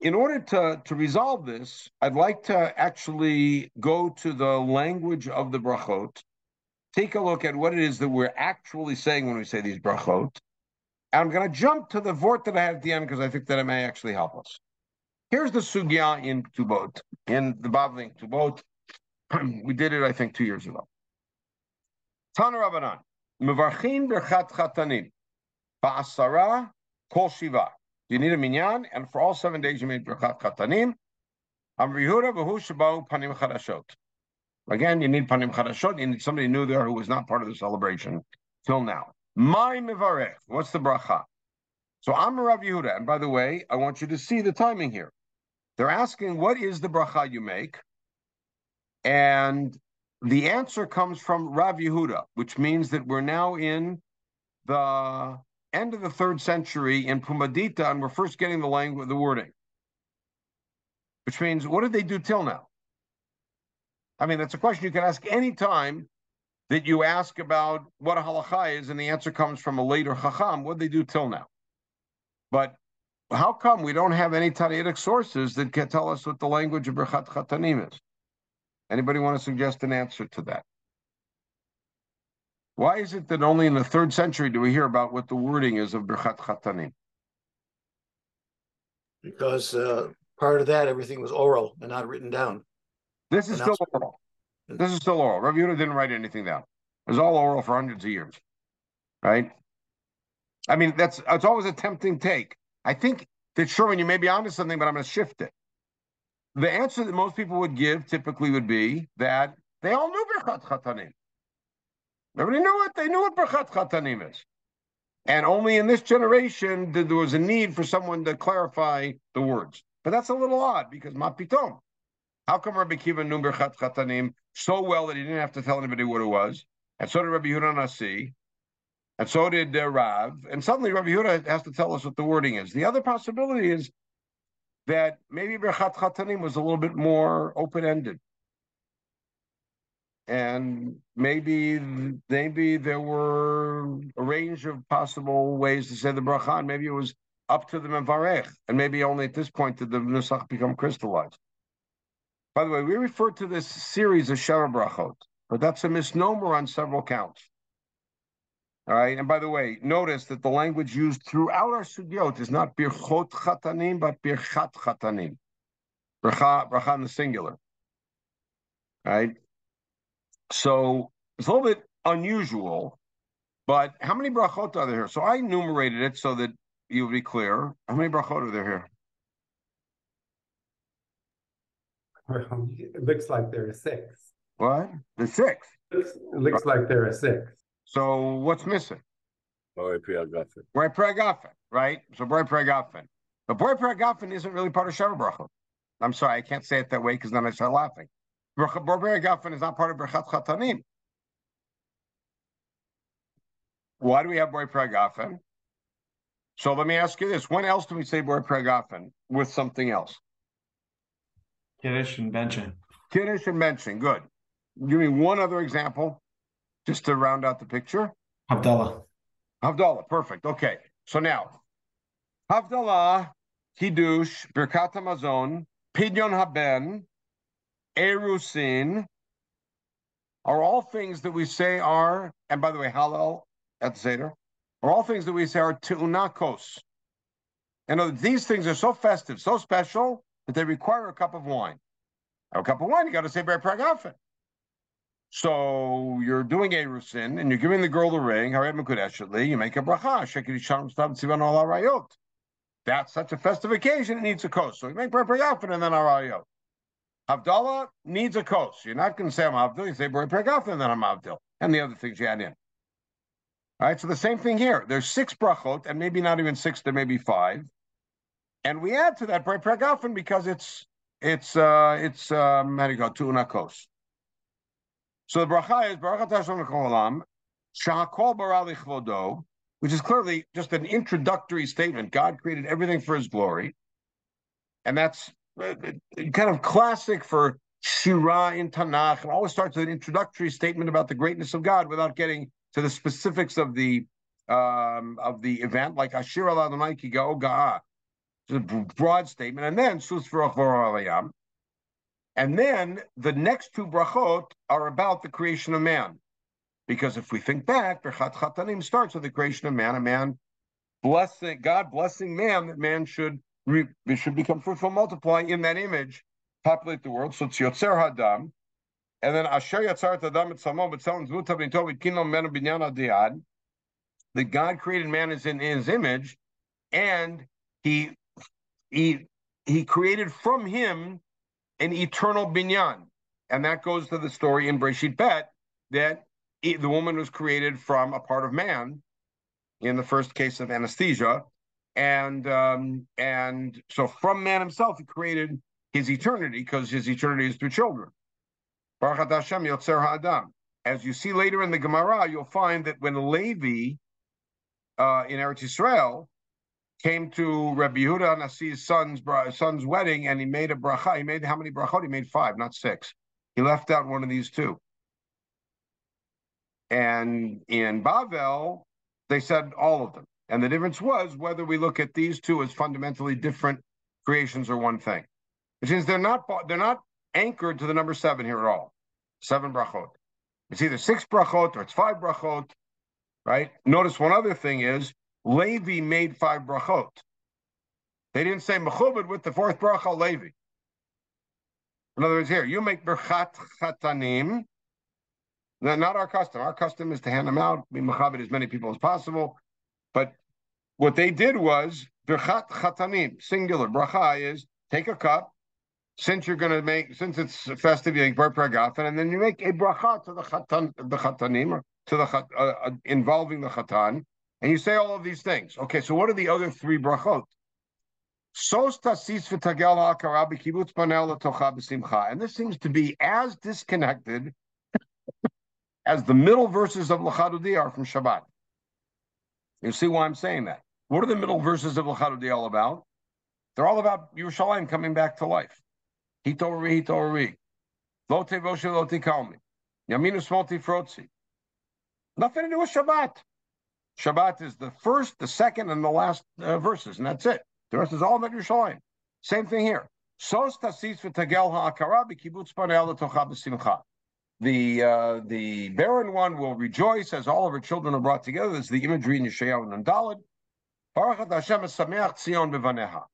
in order to to resolve this, I'd like to actually go to the language of the brachot, take a look at what it is that we're actually saying when we say these brachot, I'm going to jump to the vort that I have at the end because I think that it may actually help us. Here's the sugya in Ktubot, in the Bavli Ktubot. we did it, I think, two years ago. Tana Rabbanan, Mevarchin birchat chatanim, ba'asara kol shiva. You need a minyan, and for all seven days you made birchat chatanim. Amr Yehuda v'hu shabau panim chadashot. Again, you need panim chadashot. You need somebody new there who was not part of the celebration till now. My mivarech. What's the bracha? So I'm Rav Yehuda, and by the way, I want you to see the timing here. They're asking, what is the bracha you make? And the answer comes from Rav Yehuda, which means that we're now in the end of the third century in Pumbedita, and we're first getting the language, the wording. Which means, what did they do till now? I mean, that's a question you can ask any time that you ask about what a halacha is, and the answer comes from a later chacham. What did they do till now? But how come we don't have any Tannaitic sources that can tell us what the language of Birchat Chatanim is? Anybody want to suggest an answer to that? Why is it that only in the third century do we hear about what the wording is of Birchat Chatanim? Because uh, prior to that, everything was oral and not written down. This is still oral. This is still oral. Yehuda didn't write anything down. It was all oral for hundreds of years, right? I mean, that's it's always a tempting take. I think that Sherman, you may be onto something, but I'm going to shift it. The answer that most people would give typically would be that they all knew Birchat Chatanim. Everybody knew it. They knew what Birchat Chatanim is. And only in this generation did there was a need for someone to clarify the words. But that's a little odd because Mapitom. How come Rabbi Akiva knew Birchat Chatanim so well that he didn't have to tell anybody what it was? And so did Rabbi Yehuda Nasi. And so did uh, Rav. And suddenly Rabbi Yehuda has to tell us what the wording is. The other possibility is that maybe Birchat Chatanim was a little bit more open-ended. And maybe maybe there were a range of possible ways to say the bracha, and maybe it was up to the Mevarech, and maybe only at this point did the Nusach become crystallized. By the way, we refer to this series as Sheva Brachot, but that's a misnomer on several counts. All right, and by the way, notice that the language used throughout our sugyot is not birchot chatanim, but birchat chatanim. Bracha, bracha in the singular. All right, so it's a little bit unusual, but how many brachot are there here? So I enumerated it so that you will be clear. How many brachot are there here? It looks like there are six. What? The six. It looks like there are six. So what's missing? Borei Pri Hagafen. Boy Priagafen, right? So Borei Pri Hagafen. But Borei Pri Hagafen isn't really part of Sheva Bracha. I'm sorry, I can't say it that way because then I start laughing. Borei Pri Hagafen is not part of Birchat Chatanim. Why do we have Borei Pri Hagafen? So let me ask you this. When else do we say Borei Pri Hagafen with something else? Kiddush and benching. Kiddush and benching. Good. Give me one other example just to round out the picture. Havdalah. Havdalah, perfect. Okay, so now Havdalah, Kiddush, Birkat Hamazon, Pidyon Haben, Erusin are all things that we say are, and by the way, Hallel at the Seder, are all things that we say are Tu'unakos. And these things are so festive, so special, that they require a cup of wine. A cup of wine, you got to say Ber Pragafen. So you're doing a Erusin and you're giving the girl the ring, you make a bracha, That's such a festive occasion, it needs a kos. So you make Pragafen and then Arayot. Havdalah needs a kos. You're not going to say I'm Havdil, you say Pragafen and then I'm. And the other things you add in. All right, so the same thing here. There's six brachot, and maybe not even six, there may be five. And we add to that Pragafen because it's it's uh it's um how do you go tuna kos. So the bracha is Baruch Hashem Olam, Shehakol Bara Lichvodo, which is clearly just an introductory statement. God created everything for His glory, and that's uh, kind of classic for Shira in Tanakh. It always starts with an introductory statement about the greatness of God without getting to the specifics of the um, of the event, like Ashir Adonai Ki Ga'a. A broad statement, and then Sus and then the next two brachot are about the creation of man. Because if we think back, Birchat Chatanim starts with the creation of man. A man blessing God blessing man that man should re, should become fruitful, multiply in that image, populate the world. So it's Yotzer Ha'adam. And then Asher Yatzar Adam et Samo B'Tzelem Zvuta B'Tov B'Kinom Menu Binyan Adiyad. That God created man is in his image, and he he he created from him an eternal binyan. And that goes to the story in Breshit Bet that he, the woman was created from a part of man in the first case of anesthesia. And um, and so from man himself, he created his eternity because his eternity is through children. Baruch Hashem Yotzer Ha'adam. As you see later in the Gemara, you'll find that when Levi uh, in Eretz Yisrael came to Rabbi Yehuda Nasi's son's son's wedding, and he made a bracha. He made how many brachot? He made five, not six. He left out one of these two. And in Bavel, they said all of them. And the difference was whether we look at these two as fundamentally different creations or one thing, which means they're not they're not anchored to the number seven here at all. Seven brachot. It's either six brachot or it's five brachot, right? Notice one other thing is Levi made five brachot. They didn't say mechubed with the fourth bracha Levi. In other words, here you make birchat chatanim. Not our custom. Our custom is to hand them out, be mechabed as many people as possible. But what they did was birchat chatanim, singular. Bracha is take a cup, since you're going to make, since it's a festive, you make bar pragafen, and then you make a bracha to the chatan, the chatanim, to the uh, uh, involving the chatan, and you say all of these things. Okay, so what are the other three brachot? And this seems to be as disconnected as the middle verses of Lecha Dodi are from Shabbat. You see why I'm saying that? What are the middle verses of Lecha Dodi all about? They're all about Yerushalayim coming back to life. Hitori, hitori. Lote voshe lote kalmi. Yaminu smolti frotzi. Nothing to do with Shabbat. Shabbat is the first, the second, and the last uh, verses, and that's it. The rest is all about Yerushalayim. Same thing here. Sos tasis v'tagel ha'akara b'kibbutz panel b'simcha. The uh, the barren one will rejoice as all of her children are brought together. This is the imagery in Yeshayahu and Daled. Baruch Hashem sameach tzion bevaneha.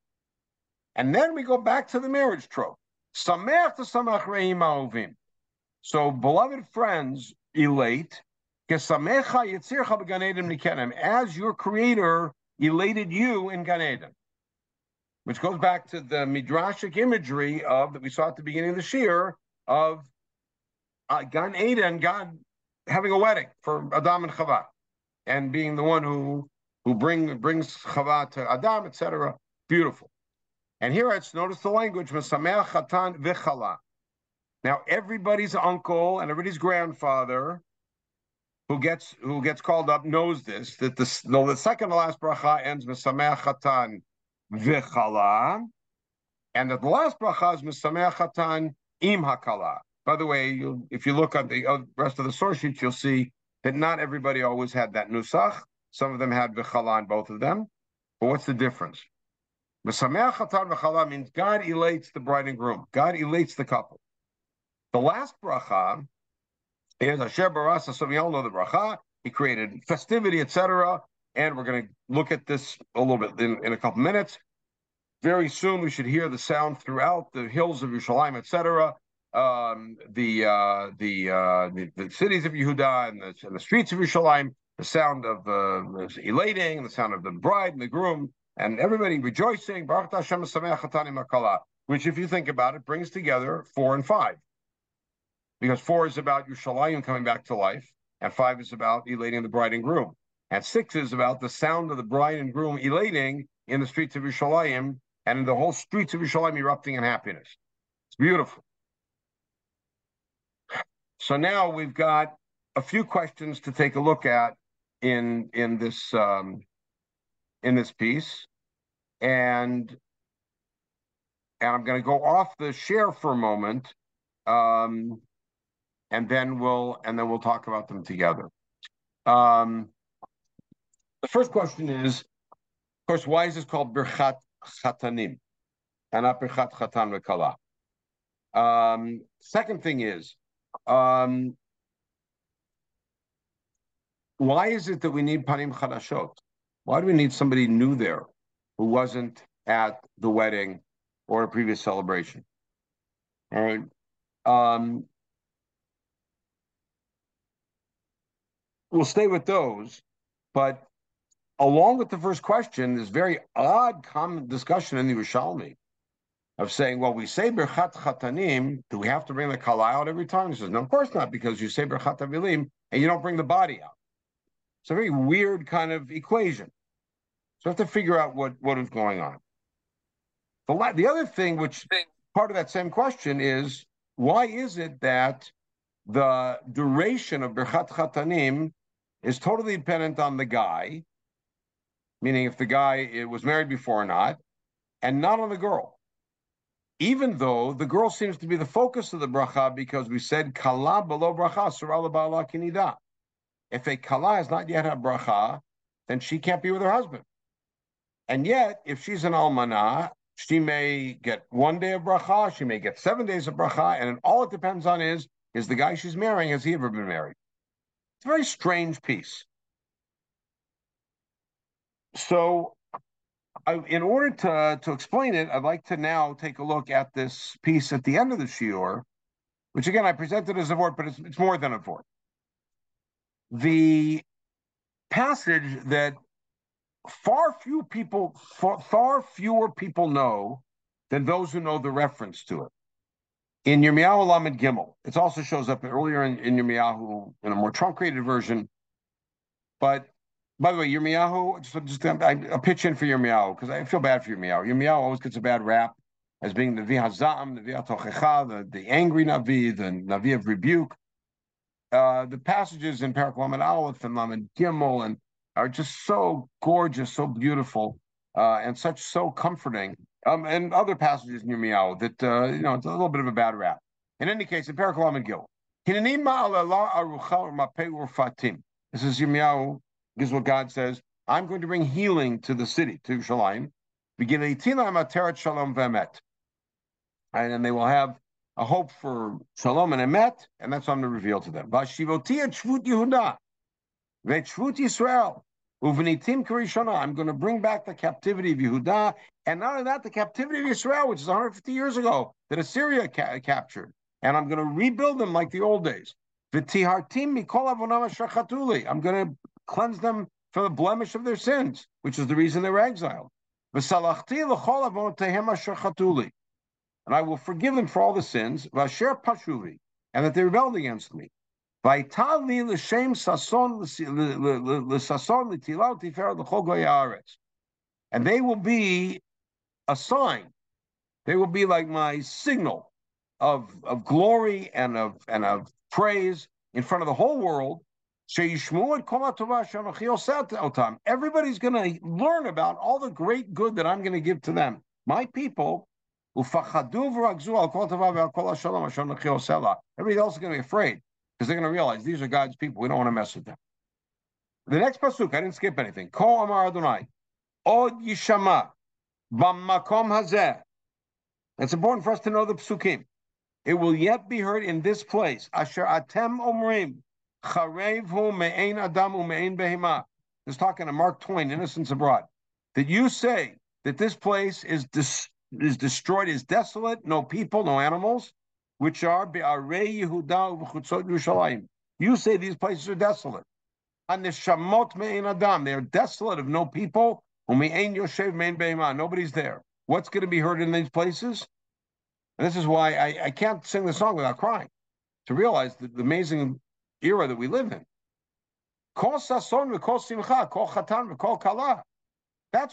And then we go back to the marriage trope. Sameach to samach reim. So, beloved friends, elate as your creator elated you in Gan Eden. Which goes back to the midrashic imagery of that we saw at the beginning of the Shir of uh, Gan Eden, God having a wedding for Adam and Chava, and being the one who who bring brings Chava to Adam, etc. Beautiful. And here it's notice the language, Mesameach Chatan Vichala. Now everybody's uncle and everybody's grandfather who gets who gets called up knows this that the no, the second to last bracha ends misameach chatan v'chala, and that the last bracha is misameach chatan im hakala. By the way, if you look at the uh, rest of the source sheets, you'll see that not everybody always had that nusach. Some of them had v'chala in both of them. But what's the difference? Misameach chatan v'chala means God elates the bride and groom. God elates the couple. The last bracha is Asher Barasa, so we all know the bracha. He created festivity, etc. And we're going to look at this a little bit in, in a couple minutes. Very soon, we should hear the sound throughout the hills of Yerushalayim, etc. Um, the, uh, the, uh, the, the cities of Yehuda and the, and the streets of Yerushalayim. The sound of uh, elating, the sound of the bride and the groom, and everybody rejoicing. Which, if you think about it, brings together four and five because four is about Yerushalayim coming back to life, and five is about elating the bride and groom, and six is about the sound of the bride and groom elating in the streets of Yerushalayim and in the whole streets of Yerushalayim erupting in happiness. It's beautiful. So now we've got a few questions to take a look at in in this um, in this piece, and and I'm going to go off the share for a moment. Um, and then we'll and then we'll talk about them together. Um, the first question is, of course, why is this called Birchat Chatanim and not Birchat Chatan V'Kala? Um, second thing is, um, why is it that we need Panim Chadashot? Why do we need somebody new there who wasn't at the wedding or a previous celebration? All right. Um, we'll stay with those, but along with the first question, this very odd common discussion in the Yerushalmi of saying, well, we say Birchat Chatanim, do we have to bring the Kala out every time? He says, no, of course not, because you say Birchat Avilim and you don't bring the body out. It's a very weird kind of equation. So we have to figure out what, what is going on. The, the other thing, which part of that same question is, why is it that the duration of Birchat Chatanim is totally dependent on the guy, meaning if the guy was married before or not, and not on the girl. Even though the girl seems to be the focus of the bracha because we said kala below bracha surala ba'ala kinida. If a kala has not yet had bracha, then she can't be with her husband. And yet, if she's an almanah, she may get one day of bracha, she may get seven days of bracha, and all it depends on is is the guy she's marrying has he ever been married? It's a very strange piece. So, I, in order to, to explain it, I'd like to now take a look at this piece at the end of the shiur, which again I presented as a word, but it's, it's more than a word. The passage that far few people, far, far fewer people know than those who know the reference to it in Yirmiyahu Lamed Gimel. It also shows up earlier in, in Yirmiyahu in a more truncated version. But by the way, Yirmiyahu, just, just I, will pitch in for Yirmiyahu because I feel bad for Yirmiyahu. Yirmiyahu always gets a bad rap as being the Vihazam, the Vihatochecha, the, the angry Navi, the Navi of rebuke. Uh, the passages in Parak Lamed Aleph and Lamed Gimel and are just so gorgeous, so beautiful, uh, and such so comforting um, and other passages in Yirmiyahu that uh, you know it's a little bit of a bad rap. In any case, in Perek Lamed Gimel, this is Yirmiyahu. This is what God says. I'm going to bring healing to the city, to Shalim. And then they will have a hope for shalom and emet, and that's what I'm going to reveal to them. Vashivoti et shvut Yehuda, ve'shvut Yisrael, uvenitim. I'm going to bring back the captivity of Yehuda and not only that, the captivity of Israel, which is 150 years ago, that Assyria ca- captured. And I'm going to rebuild them like the old days. I'm going to cleanse them from the blemish of their sins, which is the reason they were exiled. And I will forgive them for all the sins, and that they rebelled against me. And they will be a sign. They will be like my signal of, of glory and of and of praise in front of the whole world. Everybody's going to learn about all the great good that I'm going to give to them. My people, everybody else is going to be afraid because they're going to realize these are God's people. We don't want to mess with them. The next pasuk, I didn't skip anything. Ko Amar Adonai, Od Yishama, Bamakom hazeh. It's important for us to know the psukim. It will yet be heard in this place. Asher atem omrim charev me'ein adam me'ein behema. This talking to Mark Twain, Innocents Abroad. That you say that this place is dis- is destroyed, is desolate, no people, no animals, which are be'arei Yehuda u'chutzot Yerushalayim. You say these places are desolate. And the shamot me'ein adam, they are desolate of no people, Nobody's there. What's going to be heard in these places? And this is why I, I can't sing the song without crying to realize the, the amazing era that we live in. That's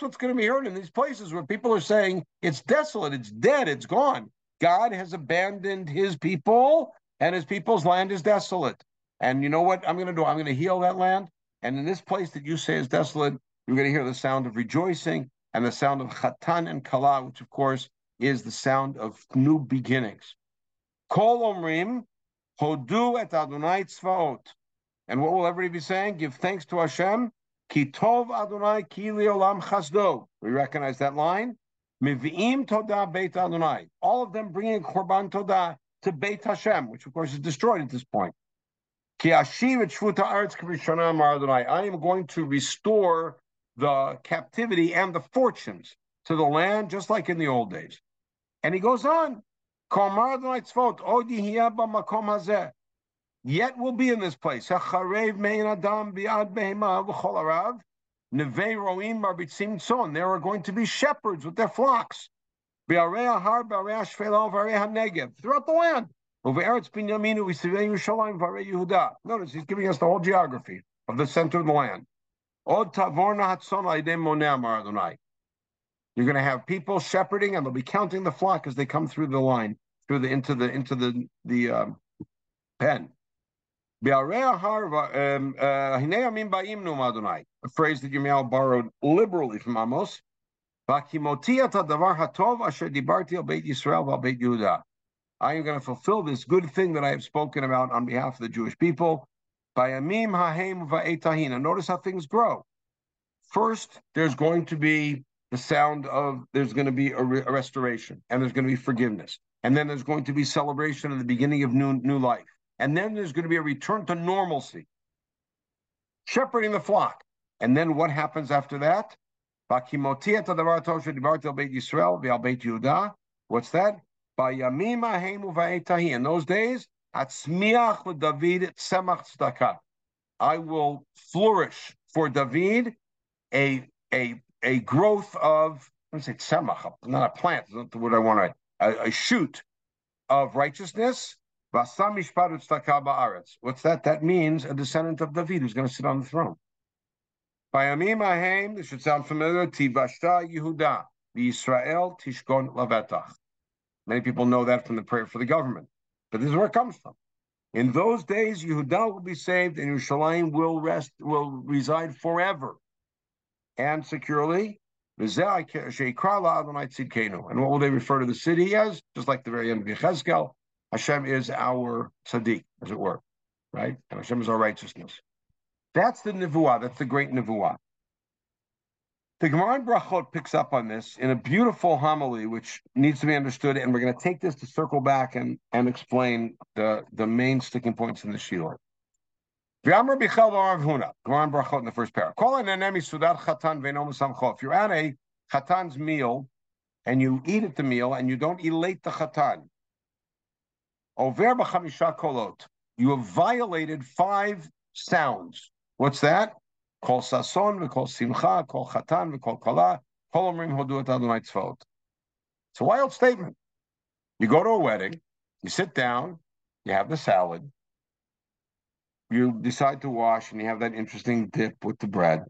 what's going to be heard in these places where people are saying it's desolate, it's dead, it's gone. God has abandoned his people, and his people's land is desolate. And you know what I'm going to do? I'm going to heal that land. And in this place that you say is desolate, you're going to hear the sound of rejoicing and the sound of chatan and kala, which of course is the sound of new beginnings. Kol omrim hodu et Adonai tzvaot. And what will everybody be saying? Give thanks to Hashem. Ki tov Adonai ki olam chasdo. We recognize that line. Mivi'im todah beit Adonai. All of them bringing korban todah to Beit Hashem, which of course is destroyed at this point. Ki Adonai. I am going to restore the captivity and the fortunes to the land, just like in the old days. And he goes on, Yet we'll be in this place. There are going to be shepherds with their flocks throughout the land. Notice he's giving us the whole geography of the center of the land. You're going to have people shepherding, and they'll be counting the flock as they come through the line, through the into the into the the um, pen. A phrase that Yirmiyahu borrowed liberally from Amos. I am going to fulfill this good thing that I have spoken about on behalf of the Jewish people. Notice how things grow. First, there's going to be the sound of there's going to be a, re- a restoration, and there's going to be forgiveness, and then there's going to be celebration of the beginning of new new life, and then there's going to be a return to normalcy, shepherding the flock. And then what happens after that? What's that? In those days, I will flourish for David a a a growth of let me say tzemach, not a plant, not the word I want to a, a shoot of righteousness. What's that? That means a descendant of David who's going to sit on the throne. Bayamim Ahem, this should sound familiar, Tivashta Yehuda, the Israel Tishkon Lavetach. Many people know that from the prayer for the government, but this is where it comes from. In those days, Yehuda will be saved, and Yerushalayim will rest, will reside forever and securely. And what will they refer to the city as? Just like the very end of Yechezkel, Hashem is our tzaddik, as it were, right? And Hashem is our righteousness. That's the Nevuah. That's the great Nevuah. The Gemara in Brachot picks up on this in a beautiful homily, which needs to be understood, and we're going to take this to circle back and, and explain the, the main sticking points in the Shiur. Gemara in Brachot in the first pair. If you're at a chatan's meal and you eat at the meal and you don't elate the chatan, you have violated five sounds. What's that? Kol sason v'kol simcha, kol chatan v'kol kala, kol omrim hodu et Adonai tzvot. It's a wild statement. You go to a wedding, you sit down, you have the salad, you decide to wash, and you have that interesting dip with the bread.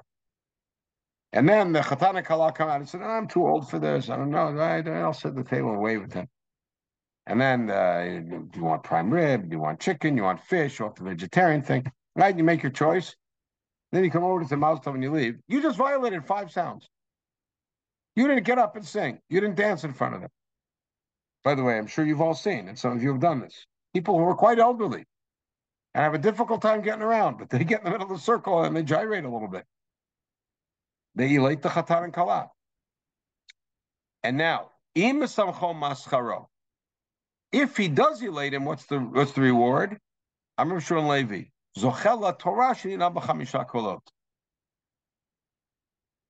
And then the chatan and kala come out and say, "I'm too old for this. I don't know. I'll sit at the table and wave with them. And then, uh, do you want prime rib? Do you want chicken? Do You want fish? Or the vegetarian thing? Right? You make your choice. Then you come over to the club and you leave. You just violated five sounds. You didn't get up and sing. You didn't dance in front of them. By the way, I'm sure you've all seen, and some of you have done this. People who are quite elderly and have a difficult time getting around, but they get in the middle of the circle and they gyrate a little bit. They elate the chatan and kala. And now, im mascharo. If he does elate him, what's the what's the reward? I'm in Levi.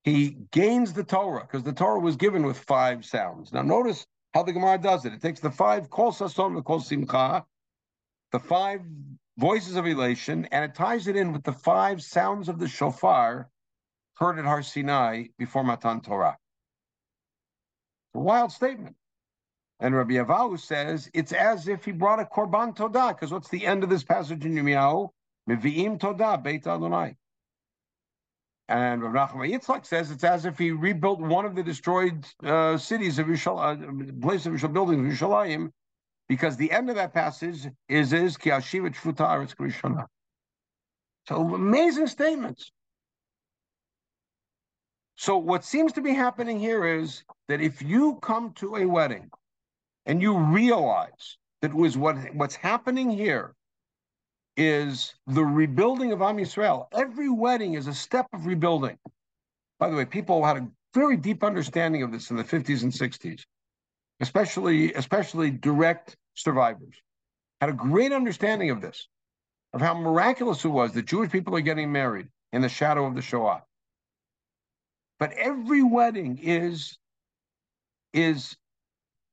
He gains the Torah because the Torah was given with five sounds. Now notice how the Gemara does it. It takes the five kol sason kol simcha, the five voices of elation, and it ties it in with the five sounds of the shofar heard at Har Sinai before Matan Torah. A wild statement. And Rabbi Avahu says it's as if he brought a korban todah, because what's the end of this passage in Yirmiyahu? Mevi'im todah, Beit Adonai. And Rav Nachman Yitzchak says it's as if he rebuilt one of the destroyed uh, cities of Yerushalayim, uh, place of Yerushalayim, buildings of Yerushalayim, because the end of that passage is is ki ashiva tfuta krishana. So amazing statements. So what seems to be happening here is that if you come to a wedding and you realize that was what what's happening here is the rebuilding of Am Yisrael. Every wedding is a step of rebuilding. By the way, people had a very deep understanding of this in the 50s and 60s, especially especially direct survivors. Had a great understanding of this, of how miraculous it was that Jewish people are getting married in the shadow of the Shoah. But every wedding is is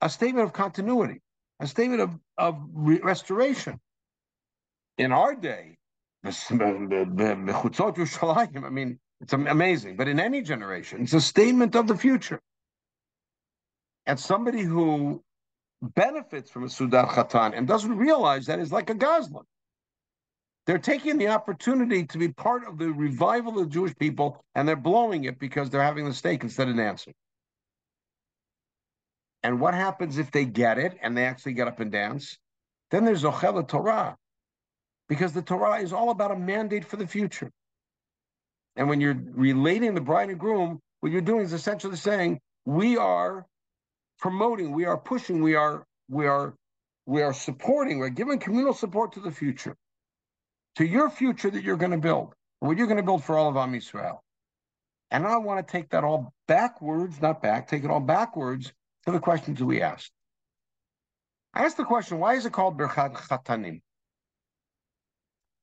a statement of continuity, a statement of of re- restoration. In our day, I mean, it's amazing. But in any generation, it's a statement of the future. And somebody who benefits from a Sudat Khatan and doesn't realize that is like a Goslin. They're taking the opportunity to be part of the revival of the Jewish people, and they're blowing it because they're having the steak instead of dancing. And what happens if they get it and they actually get up and dance? Then there's Zochel Torah, because the Torah is all about a mandate for the future. And when you're relating the bride and groom, what you're doing is essentially saying, we are promoting, we are pushing, we are, we are, we are supporting, we're giving communal support to the future to your future that you're going to build, what you're going to build for all of Am Yisrael. And I want to take that all backwards, not back, take it all backwards to the questions that we asked. I asked the question, why is it called Birchat Chatanim?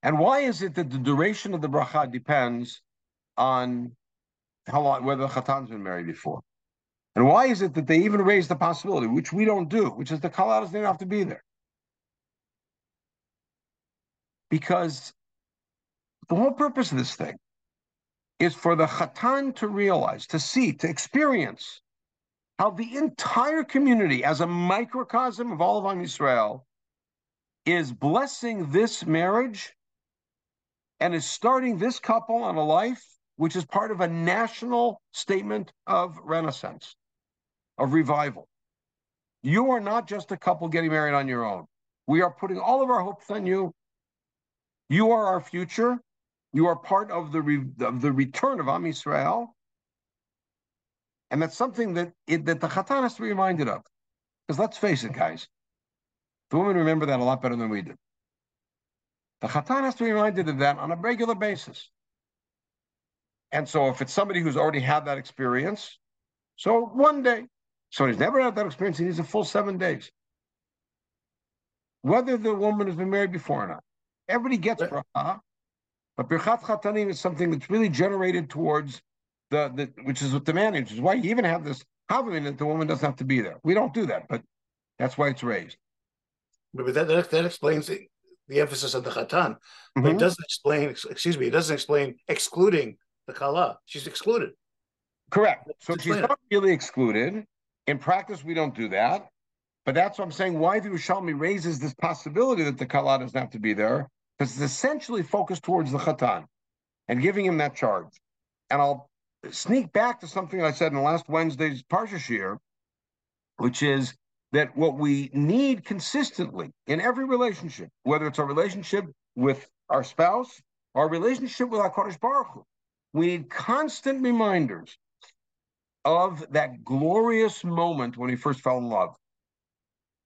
And why is it that the duration of the bracha depends on how long, whether the chatan's been married before? And why is it that they even raise the possibility, which we don't do, which is the kallah doesn't have to be there? because the whole purpose of this thing is for the Khatan to realize, to see, to experience how the entire community, as a microcosm of all of Am Yisrael, is blessing this marriage and is starting this couple on a life which is part of a national statement of renaissance, of revival. You are not just a couple getting married on your own. We are putting all of our hopes on you. You are our future. You are part of the re- of the return of Am Yisrael, and that's something that it, that the Chatan has to be reminded of. Because let's face it, guys, the women remember that a lot better than we do. The Chatan has to be reminded of that on a regular basis. And so, if it's somebody who's already had that experience, so one day, so he's never had that experience, he needs a full seven days. Whether the woman has been married before or not. Everybody gets bracha, but birchat chatanim is something that's really generated towards the, the which is what the man is. Is Why you even have this havamim that the woman doesn't have to be there. We don't do that, but that's why it's raised. But that that, that explains the, the emphasis on the chatan, mm-hmm. but it doesn't explain. Excuse me, it doesn't explain excluding the kala. She's excluded. Correct. So she's not really excluded. In practice, we don't do that. But that's what I'm saying. Why the Yerushalmi raises this possibility that the Kala doesn't have to be there, because it's essentially focused towards the Khatan and giving him that charge. And I'll sneak back to something I said in last Wednesday's Parsha Shir, which is that what we need consistently in every relationship, whether it's a relationship with our spouse our relationship with our Kodesh Baruch Hu, we need constant reminders of that glorious moment when he first fell in love.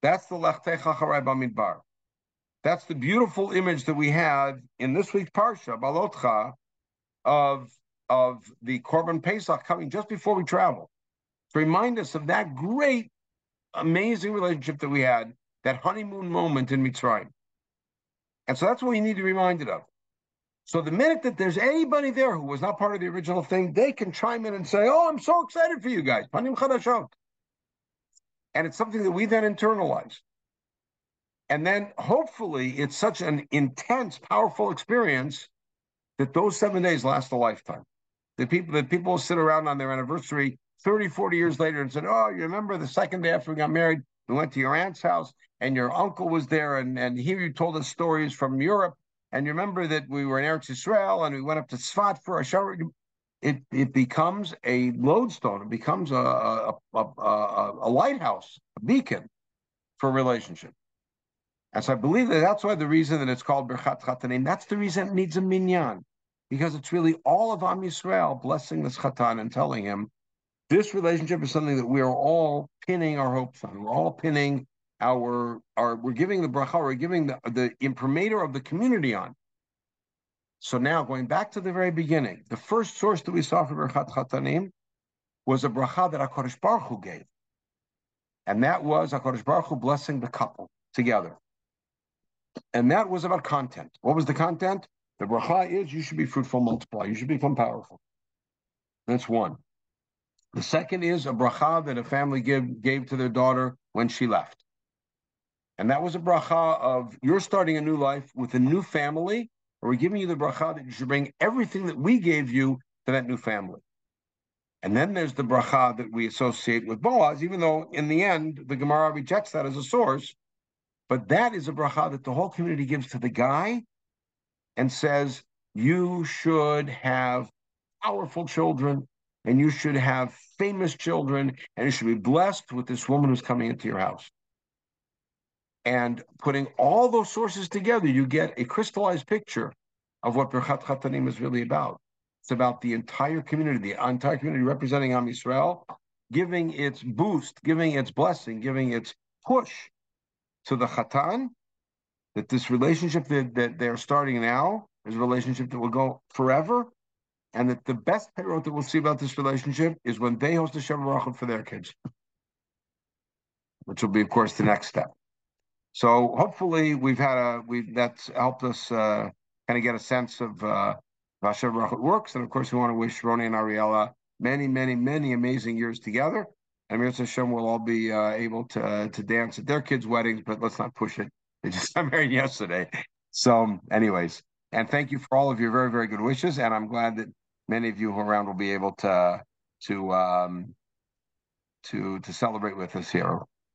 That's the Lechtecha Charai Bamidbar. That's the beautiful image that we had in this week's Parsha, Beha'alotcha, of, of the Korban Pesach coming just before we travel to remind us of that great, amazing relationship that we had, that honeymoon moment in Mitzrayim. And so that's what we need to be reminded of. So the minute that there's anybody there who was not part of the original thing, they can chime in and say, "Oh, I'm so excited for you guys." Panim chadashot and it's something that we then internalize. And then hopefully it's such an intense, powerful experience that those seven days last a lifetime. That people that people sit around on their anniversary 30, 40 years later and said, Oh, you remember the second day after we got married, we went to your aunt's house and your uncle was there, and, and here you told us stories from Europe. And you remember that we were in Eretz Israel and we went up to Sfat for a shower it it becomes a lodestone. It becomes a a, a, a, a lighthouse, a beacon for relationship. And so I believe that that's why the reason that it's called Birchat Chatanim, that's the reason it needs a minyan, because it's really all of Am Yisrael blessing this Chatan and telling him this relationship is something that we are all pinning our hopes on. We're all pinning our our we're giving the bracha, we're giving the, the imprimatur of the community on. So now going back to the very beginning, the first source that we saw for Birchat Chatanim was a bracha that HaKadosh Baruch Hu gave. And that was HaKadosh Baruch Hu blessing the couple together. And that was about content. What was the content? The bracha is you should be fruitful, multiply. You should become powerful. That's one. The second is a bracha that a family give, gave to their daughter when she left. And that was a bracha of you're starting a new life with a new family, or we're giving you the bracha that you should bring everything that we gave you to that new family. And then there's the bracha that we associate with Boaz, even though in the end the Gemara rejects that as a source. But that is a bracha that the whole community gives to the guy and says, you should have powerful children and you should have famous children and you should be blessed with this woman who's coming into your house. And putting all those sources together, you get a crystallized picture of what Birchat Chatanim is really about. It's about the entire community, the entire community representing Am Yisrael, giving its boost, giving its blessing, giving its push to the Chatan, that this relationship that, that they're starting now is a relationship that will go forever, and that the best payroll that we'll see about this relationship is when they host a Shabbat for their kids, which will be, of course, the next step. So hopefully we've had a we that's helped us uh, kind of get a sense of uh, how Shabbat works, and of course we want to wish Roni and Ariella many, many, many amazing years together. And Mirtzeh Hashem will all be uh, able to uh, to dance at their kids' weddings, but let's not push it. They just got married yesterday. So, anyways, and thank you for all of your very, very good wishes. And I'm glad that many of you who are around will be able to to um, to to celebrate with us here.